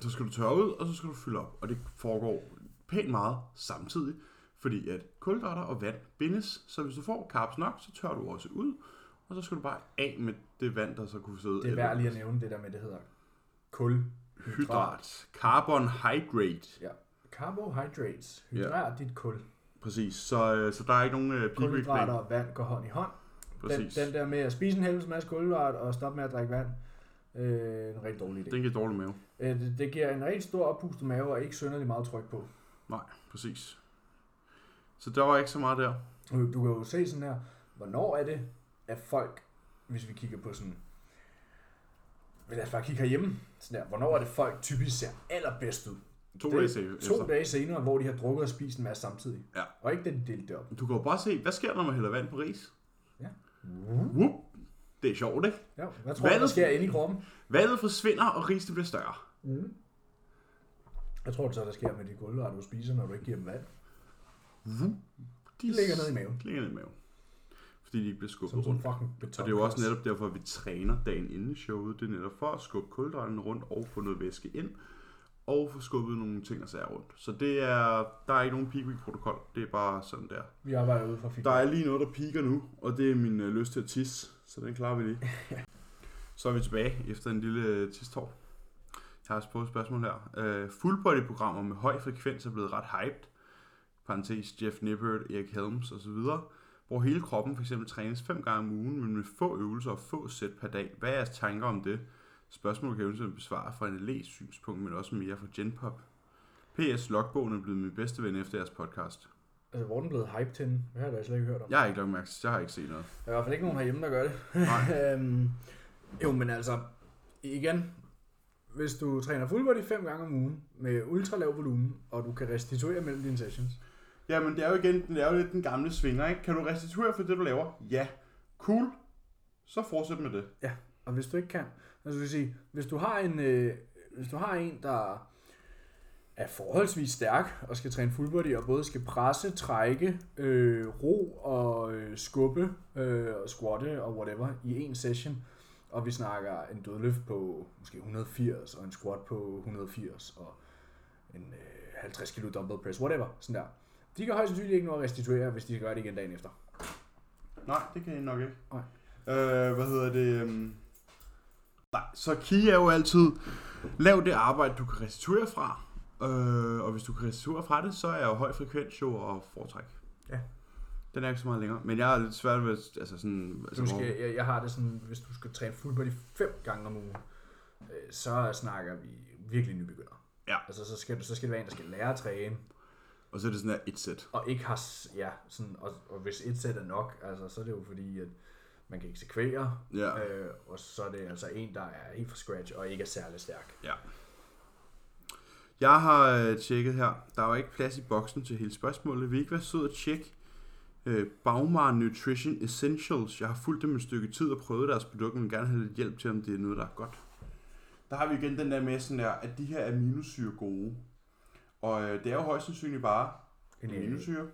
så skal du tørre ud, og så skal du fylde op. Og det foregår pænt meget samtidig, fordi at kulhydrater og vand bindes, så hvis du får carbs nok, så tørrer du også ud, og så skal du bare af med det vand, der så kunne sidde. Det er værd lige at nævne det der med, det hedder kul. Hydrat. Carbon hydrate. Ja. Carbohydrates. Hydrat dit kul. Præcis, så, øh, så der er ikke nogen øh, Kulhydrater og vand går hånd i hånd. Den, Præcis. den der med at spise en helvedes masse kulhydrat og stoppe med at drikke vand, øh, en rigtig dårlig idé. Den giver dårlig mave. Øh, det, det giver en rigtig stor oppustet mave og ikke synderligt meget tryk på. Nej, præcis. Så der var ikke så meget der. Du, du kan jo se sådan her, hvornår er det, at folk, hvis vi kigger på sådan, lad os bare kigge herhjemme, sådan der, hvornår er det folk typisk ser allerbedst ud? To Det dage se- To dage senere, hvor de har drukket og spist en masse samtidig. Ja. Og ikke da de delte det op. Du kan jo bare se, hvad sker der, når man hælder vand på ris? Ja. Whoop. Det er sjovt, ikke? Ja, hvad tror du, der Vandet- sker inde i kroppen? Vandet forsvinder, og risene bliver større. Mm. Hvad tror du så, der sker med de kulhydrater, du spiser, når du ikke giver dem vand? De ligger ned i maven. De ligger ned i maven. Fordi de ikke bliver skubbet rundt. Og det er jo også netop derfor, at vi træner dagen inden i showet. Det er netop for at skubbe kulhydraterne rundt og få noget væske ind. Og få skubbet nogle ting og sager rundt. Så det er, der er ikke nogen peak week protokol. Det er bare sådan der. Vi arbejder ud fra Der feedback. er lige noget, der piker nu, og det er min øh, lyst til at tisse, så den klarer vi lige. så er vi tilbage efter en lille øh, tistår. Jeg har også på et spørgsmål her. Øh, full body programmer med høj frekvens er blevet ret hyped. Parenthes Jeff Nippert, Erik Helms osv. Hvor hele kroppen f.eks. trænes fem gange om ugen, men med få øvelser og få sæt per dag. Hvad er jeres tanker om det? Spørgsmålet kan eventuelt besvare fra en elevs synspunkt, men også mere fra Genpop. PS Logbogen er blevet min bedste ven efter jeres podcast. Altså, hvor er den blevet hype til? den? Det har jeg da slet ikke hørt om. Jeg har ikke lagt mærke til, jeg har ikke set noget. Der er i hvert fald ikke nogen herhjemme, der gør det. Nej. øhm, jo, men altså, igen, hvis du træner full body fem gange om ugen med ultra lav volumen, og du kan restituere mellem dine sessions, Ja, men det er jo igen, det er jo lidt den gamle svinger, ikke? Kan du restituere for det, du laver? Ja. Cool. Så fortsæt med det. Ja, og hvis du ikke kan, altså vil sige, hvis du har en, øh, hvis du har en, der er forholdsvis stærk og skal træne full body og både skal presse, trække, øh, ro og øh, skubbe øh, og squatte og whatever i en session, og vi snakker en dødløft på måske 180 og en squat på 180 og en øh, 50 kg dumbbell press, whatever, sådan der. De kan højst sandsynligt ikke nå at restituere, hvis de skal gøre det igen dagen efter. Nej, det kan I nok ikke. Nej. Øh, hvad hedder det? øhm, Nej, så key er jo altid, lav det arbejde, du kan restituere fra. Øh, og hvis du kan restituere fra det, så er jo høj frekvens jo og foretræk. Ja. Den er ikke så meget længere. Men jeg er lidt svært ved, altså sådan... Altså, Du hvor- skal, jeg, jeg har det sådan, hvis du skal træne full body fem gange om ugen, øh, så snakker vi virkelig nybegynder. Ja. Altså, så skal, du, så skal det være en, der skal lære at træne, Og så er det sådan her et sæt. og ikke har, ja, sådan, og, og hvis et sæt er nok, altså, så er det jo fordi, at man kan eksekvere, Ja. øh, og så er det altså en, der er helt fra scratch, og ikke er særlig stærk. Ja. Jeg har øh, tjekket her. Der er jo ikke plads i boksen til hele spørgsmålet. Vil I ikke være sød at tjekke øh, Baumar Nutrition Essentials? Jeg har fulgt dem et stykke tid og prøvet deres produkter, men gerne have lidt hjælp til, om det er noget, der er godt. Der har vi igen den der med sådan der, at de her aminosyre gode. Og øh, det er jo højst sandsynligt bare En, aminosyre.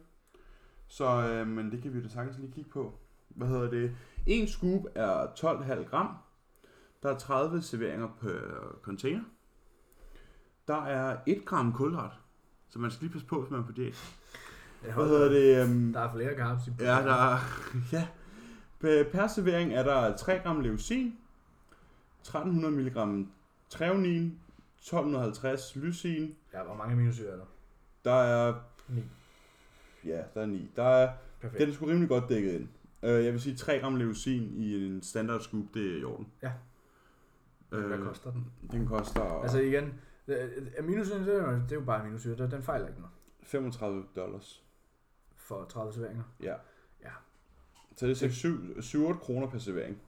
Så, øh, men det kan vi da sagtens lige kigge på. Hvad hedder det? En scoop er 12,5 gram. Der er 30 serveringer per container. Der er 1 gram kulhydrat. Så man skal lige passe på, hvis man er på diæt. Hvad hedder det? Um, Der er flere carbs i ja, der er, ja. Per servering er der 3 gram leucin, 1300 mg treonin, 1250 lysin, Ja, hvor mange aminosyre er der? der er, 9. ja, der er 9. Der er Perfekt. Den er sgu rimelig godt dækket ind. Øh, jeg vil sige 3 gram leucin i en standard scoop, det er i orden. Ja. Men Hvad Øh, koster den? den koster Altså igen, øh, aminosyre, det er, jo- det er jo bare aminosyre, den- den fejler ikke noget 35 dollars. for 30 serveringer. Ja. Ja. Så det er 7-8 kroner per servering.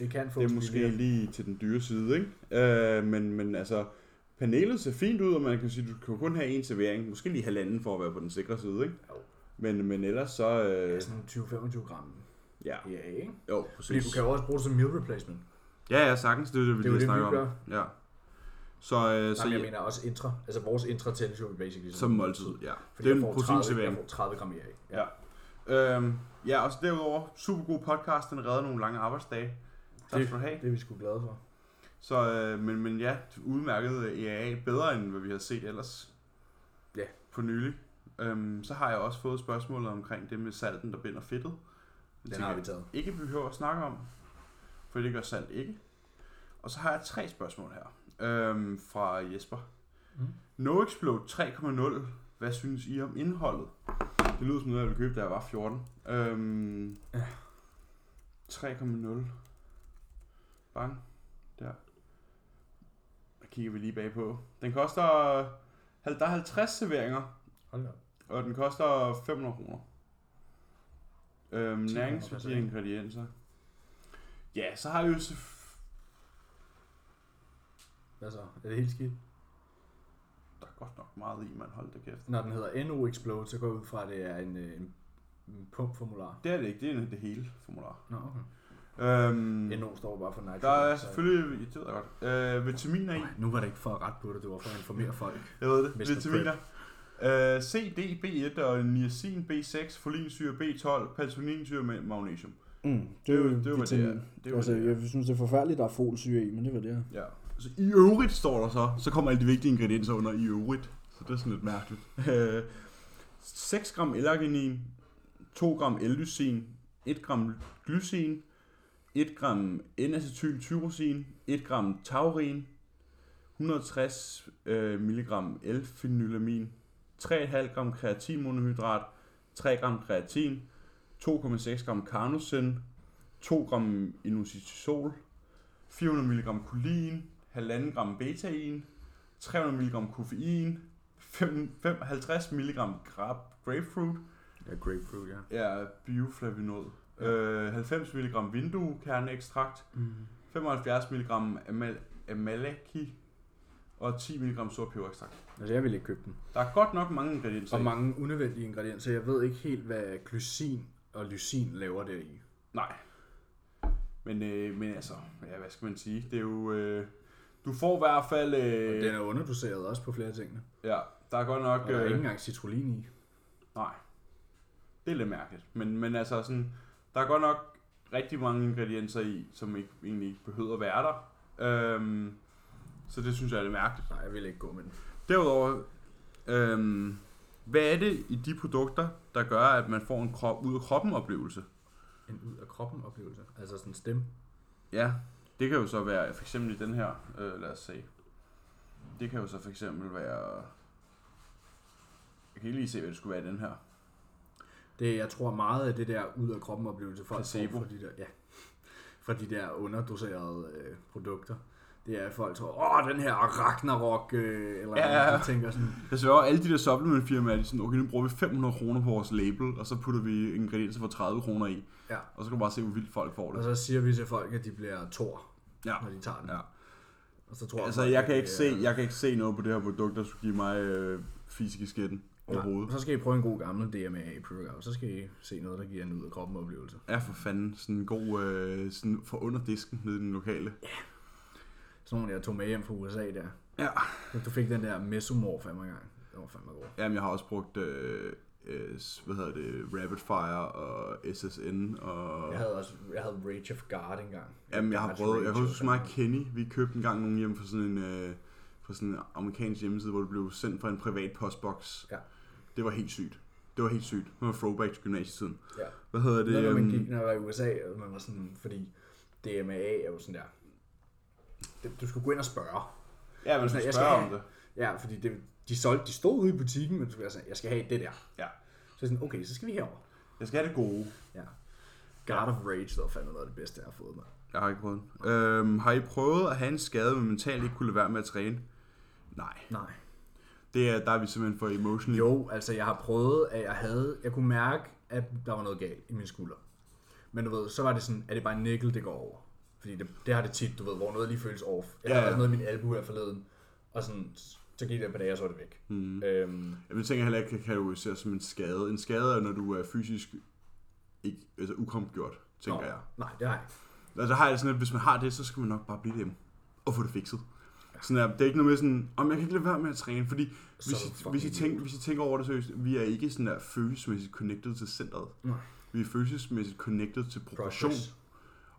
Det kan få Det er måske lige til den dyre side, ikke? Øh, men, men altså, panelet ser fint ud, og man kan sige, du kan kun have en servering. Måske lige halvanden for at være på den sikre side, ikke? Jo. Men, men ellers så... Øh, Ja, sådan 20-25 gram. ja, Ja, ikke? jo, Fordi præcis. du kan jo også bruge det som meal replacement. Ja, ja, sagtens. Det er det, vi Det lige snakker om. Ja. Så, øh, så Nej, men jeg ja, mener også intra. Altså vores intra tælles jo basically som måltid, ja. Fordi det er en får 30, proteinservering. jeg får 30 gram af. Ja. Øhm, ja, og så derudover, super god podcast, den redder nogle lange arbejdsdage. Tak skal du have. Det er vi sgu glade for. Så, øh, men, men ja, udmærket EAA, bedre end hvad vi har set ellers. Ja. På nylig. Øhm, så har jeg også fået spørgsmålet omkring det med salten, der binder fedtet. Det Den har vi taget. ikke behøver at snakke om, for det gør salt ikke. Og så har jeg tre spørgsmål her øhm, fra Jesper. Mm. No Explode 3.0. Hvad synes I om indholdet? Det lyder som noget, jeg ville købe, da jeg var 14. Øhm, Ja. 3.0. Bang. Der. Der kigger vi lige bagpå. Den koster... Der er 50 serveringer, Hold da. og den koster 500 kroner. Øhm, 10 kroner næringsværdi per servering. ingredienser. Ja, så har jeg jo... Hvad så? Er det helt skidt? Der er godt nok meget i, man hold da kæft. Når den hedder NO Explode, så går jeg ud fra, at det er en, øh, en, en pumpformular. Det er det ikke, det er det hele formular. Nå, okay. Øhm, NO står bare for nitrogen. der er så- selvfølgelig, det ved jeg godt, øh, vitaminer i. Nu var det ikke for at ret på det, det var for at informere folk. Jeg ved det, Mr. vitaminer. Øh, C, D, B1 og niacin, B6, folinsyre, B12, paltoninsyre med magnesium. Mm, Det er jo, det er jo, hvad det er. Det altså, det jeg synes, det er forfærdeligt, der er folsyre i, men det var det her. Ja. Så i øvrigt står der så, så kommer alle de vigtige ingredienser under i øvrigt. Så det er sådan lidt mærkeligt. Øh, 6 gram L-arginin, 2 gram L-lysin, 1 gram glycin, 1 gram N-acetyltyrosin, 1 gram taurin, 160 øh, mg L-phenylamin, 3,5 gram kreatinmonohydrat, 3 gram kreatin, 2,6 gram carnosin, 2 gram inositol, 400 mg kolin, 1,5 gram betain, 300 mg koffein, 5, 5, 50 mg grapefruit, Ja, grapefruit, ja. ja, bioflavinol, øh, 90 mg vinduekerneekstrakt, Mm. 75 mg amal, amalaki og 10 mg sort peberekstrakt. Altså, jeg vil ikke købe den. Der er godt nok mange ingredienser Og i. mange unødvendige ingredienser. Jeg ved ikke helt, hvad glycin og lysin laver der i. Nej. Men, øh, men altså, ja, hvad skal man sige? Det er jo... Øh, du får i hvert fald... Og Øh, den er underdoseret også på flere ting. ja, der er godt nok... Og der er Øh, ikke engang citrullin i. nej. Det er lidt mærkeligt. Men, men altså, sådan, der er godt nok rigtig mange ingredienser i, som ikke, egentlig ikke behøver at være der. Øhm, så det synes jeg er lidt mærkeligt. Nej, jeg vil ikke gå med den. Derudover, øhm, hvad er det i de produkter, der gør, at man får en krop, ud af kroppen oplevelse? En ud af kroppen oplevelse. Altså sådan en stemme. Ja, det kan jo så være, for eksempel i den her, øh, lad os se. Det kan jo så for eksempel være, jeg kan ikke lige se, hvad det skulle være i den her. Det, jeg tror meget af det der ud af kroppen oplevelse folk Placebo. får fra de der, ja, fra de der underdoserede øh, produkter. Det er, at folk tror, åh, den her Ragnarok, øh, eller Ja, ja, ja. tænker sådan, Jeg sværger, alle de der supplementfirmaer, de sådan, okay, nu bruger vi 500 kroner på vores label, og så putter vi ingredienser for 30 kroner i. Ja. Og så kan du bare se, hvor vildt folk får og det. så siger vi til folk, at de bliver tor, Ja. når de tager den. Ja. Og så tror Altså, folk, jeg kan ikke se, jeg kan ikke se noget på det her produkt, der skulle give mig øh, fysisk i overhovedet. Nej, så skal I prøve en god gammel DMA pre Så skal I se noget, der giver en ud af kroppen oplevelse. Ja, for fanden. Sådan en god, øh, sådan for under disken nede i den lokale. Sådan nogle, jeg tog med hjem fra USA der. Ja. Du fik den der mesomorf af mig engang. Det var fandme god. Jamen, jeg har også brugt, øh, øh, hvad hedder det, Rapid Fire og SSN og... Jeg havde også jeg havde Rage of God engang. Jamen, jeg har prøvet, jeg Rage kan huske var mig Kenny, vi købte en gang nogle hjem fra sådan en, øh, fra sådan en amerikansk hjemmeside, hvor det blev sendt fra en privat postboks. Ja. Det var helt sygt. Det var helt sygt. Det var throwback til gymnasietiden. Ja. Hvad hedder Det, når man øhm, gik, når jeg var i USA, man var sådan, fordi DMA er jo sådan der, det, du skulle gå ind og spørge. Ja, men jeg skal skal om have- det. Ja, fordi det, de, solgte, de stod ude i butikken, men du skulle sådan, jeg skal have det der. Ja. Så sådan, okay, så skal vi herover. Jeg skal have det gode. Ja. God of Rage, det var fandme noget af det bedste, jeg har fået med. Jeg har ikke prøvet den. Øhm, har I prøvet at have en skade, men mentalt ikke kunne lade være med at træne? Nej. Nej. Det er, der er vi simpelthen for emotionally. Jo, altså jeg har prøvet, at jeg havde, jeg kunne mærke, at der var noget galt i min skulder. Men du ved, så var det sådan, at det bare en nikkel, det går over. Fordi det, det har det tit, du ved, hvor noget lige føles off. Jeg Ja, ja. noget i min albu her forleden, og sådan, så gik det et par dage, og så var det væk. Mm. Øhm, Jeg tænker heller ikke, kan kategorisere som en skade. En skade er, når du er fysisk ikke, altså ukompgjort, tænker nå, jeg. Nej, det har jeg ikke. Altså, har jeg sådan, at hvis man har det, så skal man nok bare blive hjemme og få det fikset. Sådan er, det er ikke noget med sådan, om jeg kan ikke lade være med at træne, fordi Så hvis I, hvis, I tænker, hvis I tænker over det seriøst, vi er ikke sådan der følelsesmæssigt connected til centret. Nej. Vi er følelsesmæssigt connected til progression. Progress.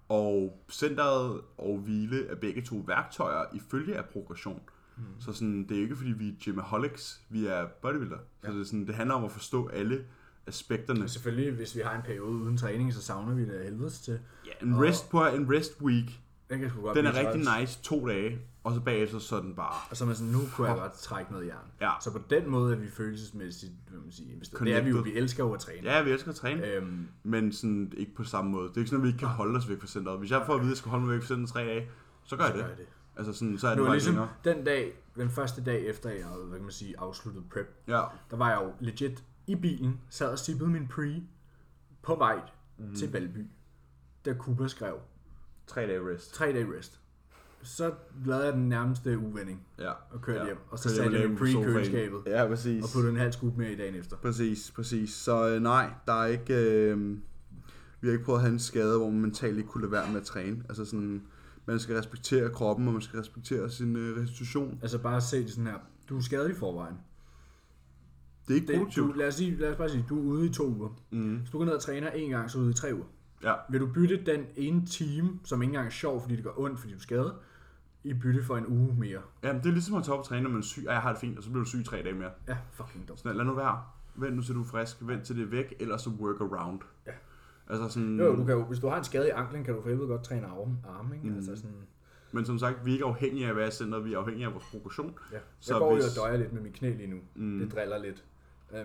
Og centret og hvile er begge to værktøjer ifølge af progression. Mm. Så sådan, det er ikke fordi vi er gymaholics, vi er bodybuilder. Ja. Så det, er sådan, det handler om at forstå alle aspekterne. Men selvfølgelig, hvis vi har en periode uden træning, så savner vi det helvedes til. Ja, en Og- rest på en rest week, Den kan godt den er rigtig træls. nice to dage, og så bagefter så den bare Og så er man sådan, nu kunne jeg godt trække noget jern. Ja. Så på den måde er vi følelsesmæssigt, hvad man sige, investeret. Det er vi jo, vi elsker jo at træne. Ja, vi elsker at træne, Øhm, men sådan ikke på samme måde. Det er ikke sådan, at vi ikke kan holde os væk fra centret. Hvis jeg får at vide, at jeg skal holde mig væk fra centret tre dage, så gør jeg så det. gør jeg det. Altså sådan, så er Det det var ligesom længere. den dag, den første dag efter jeg havde, hvad kan man sige, afsluttet prep, Ja. der var jeg jo legit i bilen, sad og sippede min pre på vej mm. til Valby, da Cooper skrev, Tre dage rest. tre dage rest. Så lavede jeg den nærmeste uvending Ja. og kørte Ja. hjem, og så Kørte satte jeg min pre køleskabet, Ja, præcis. og puttede en halv skub med i dagen efter. Præcis, præcis. Så øh, nej, der er ikke... Øh, vi har ikke prøvet at have en skade, hvor man mentalt ikke kunne lade være med at træne. Altså sådan, man skal respektere kroppen, og man skal respektere sin øh, restitution. Altså bare se det sådan her, du er skadet i forvejen. Det er ikke Det, du, produktivt. lad, os sige, lad os bare sige, du er ude i to uger. Mm. Hvis du går ned og træner en gang, så er du ude i tre uger. Ja. Vil du bytte den ene time, som ikke engang er sjov, fordi det gør ondt, fordi du er skadet, i bytte for en uge mere? Jamen, det er ligesom at tage op og træne, når man er syg. Ej, jeg har det fint, og så bliver du syg i tre dage mere. Ja, fucking dumt. Sådan, lad nu være. Vent nu til du er frisk. Vent til det er væk, ellers så work around. Ja. Altså sådan... Jo, du kan jo, hvis du har en skade i anklen, kan du for helvede godt træne arme, arme ikke? Mm. Altså sådan, Men som sagt, vi er ikke afhængige af være i centret, vi er afhængige af vores progression. ja. Jeg Så går hvis- jo og døjer lidt med mit knæ lige nu. Mm. Det driller lidt. Um,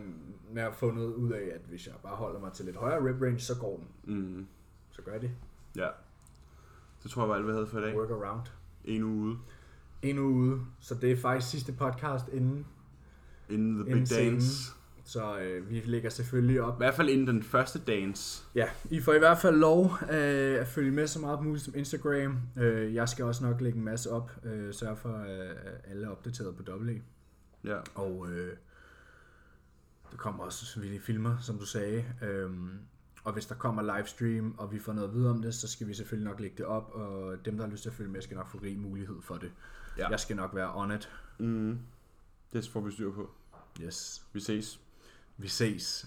men jeg har fundet ud af, at hvis jeg bare holder mig til lidt højere rep range, så går den. Mm. Så gør det. Ja. Det tror jeg var alt, hvad jeg havde for i dag. Work around. En uge ude. En uge ude, så det er faktisk sidste podcast inden Inden the big Inden dance. Så øh, vi lægger selvfølgelig op. I hvert fald inden den første dance. Ja, I får i hvert fald lov øh, at følge med så meget muligt som Instagram. Øh, jeg skal også nok lægge en masse op. Øh, sørge for, at alle er opdateret på WE. Ja. Og øh, der kommer også selvfølgelig filmer, som du sagde. Øhm, og hvis der kommer livestream, og vi får noget at vide om det, så skal vi selvfølgelig nok lægge det op, og dem, der har lyst til at følge med, skal nok få rig mulighed for det. Ja. Jeg skal nok være on it. Mm. Det får vi styr på. Yes. Vi ses. Vi ses.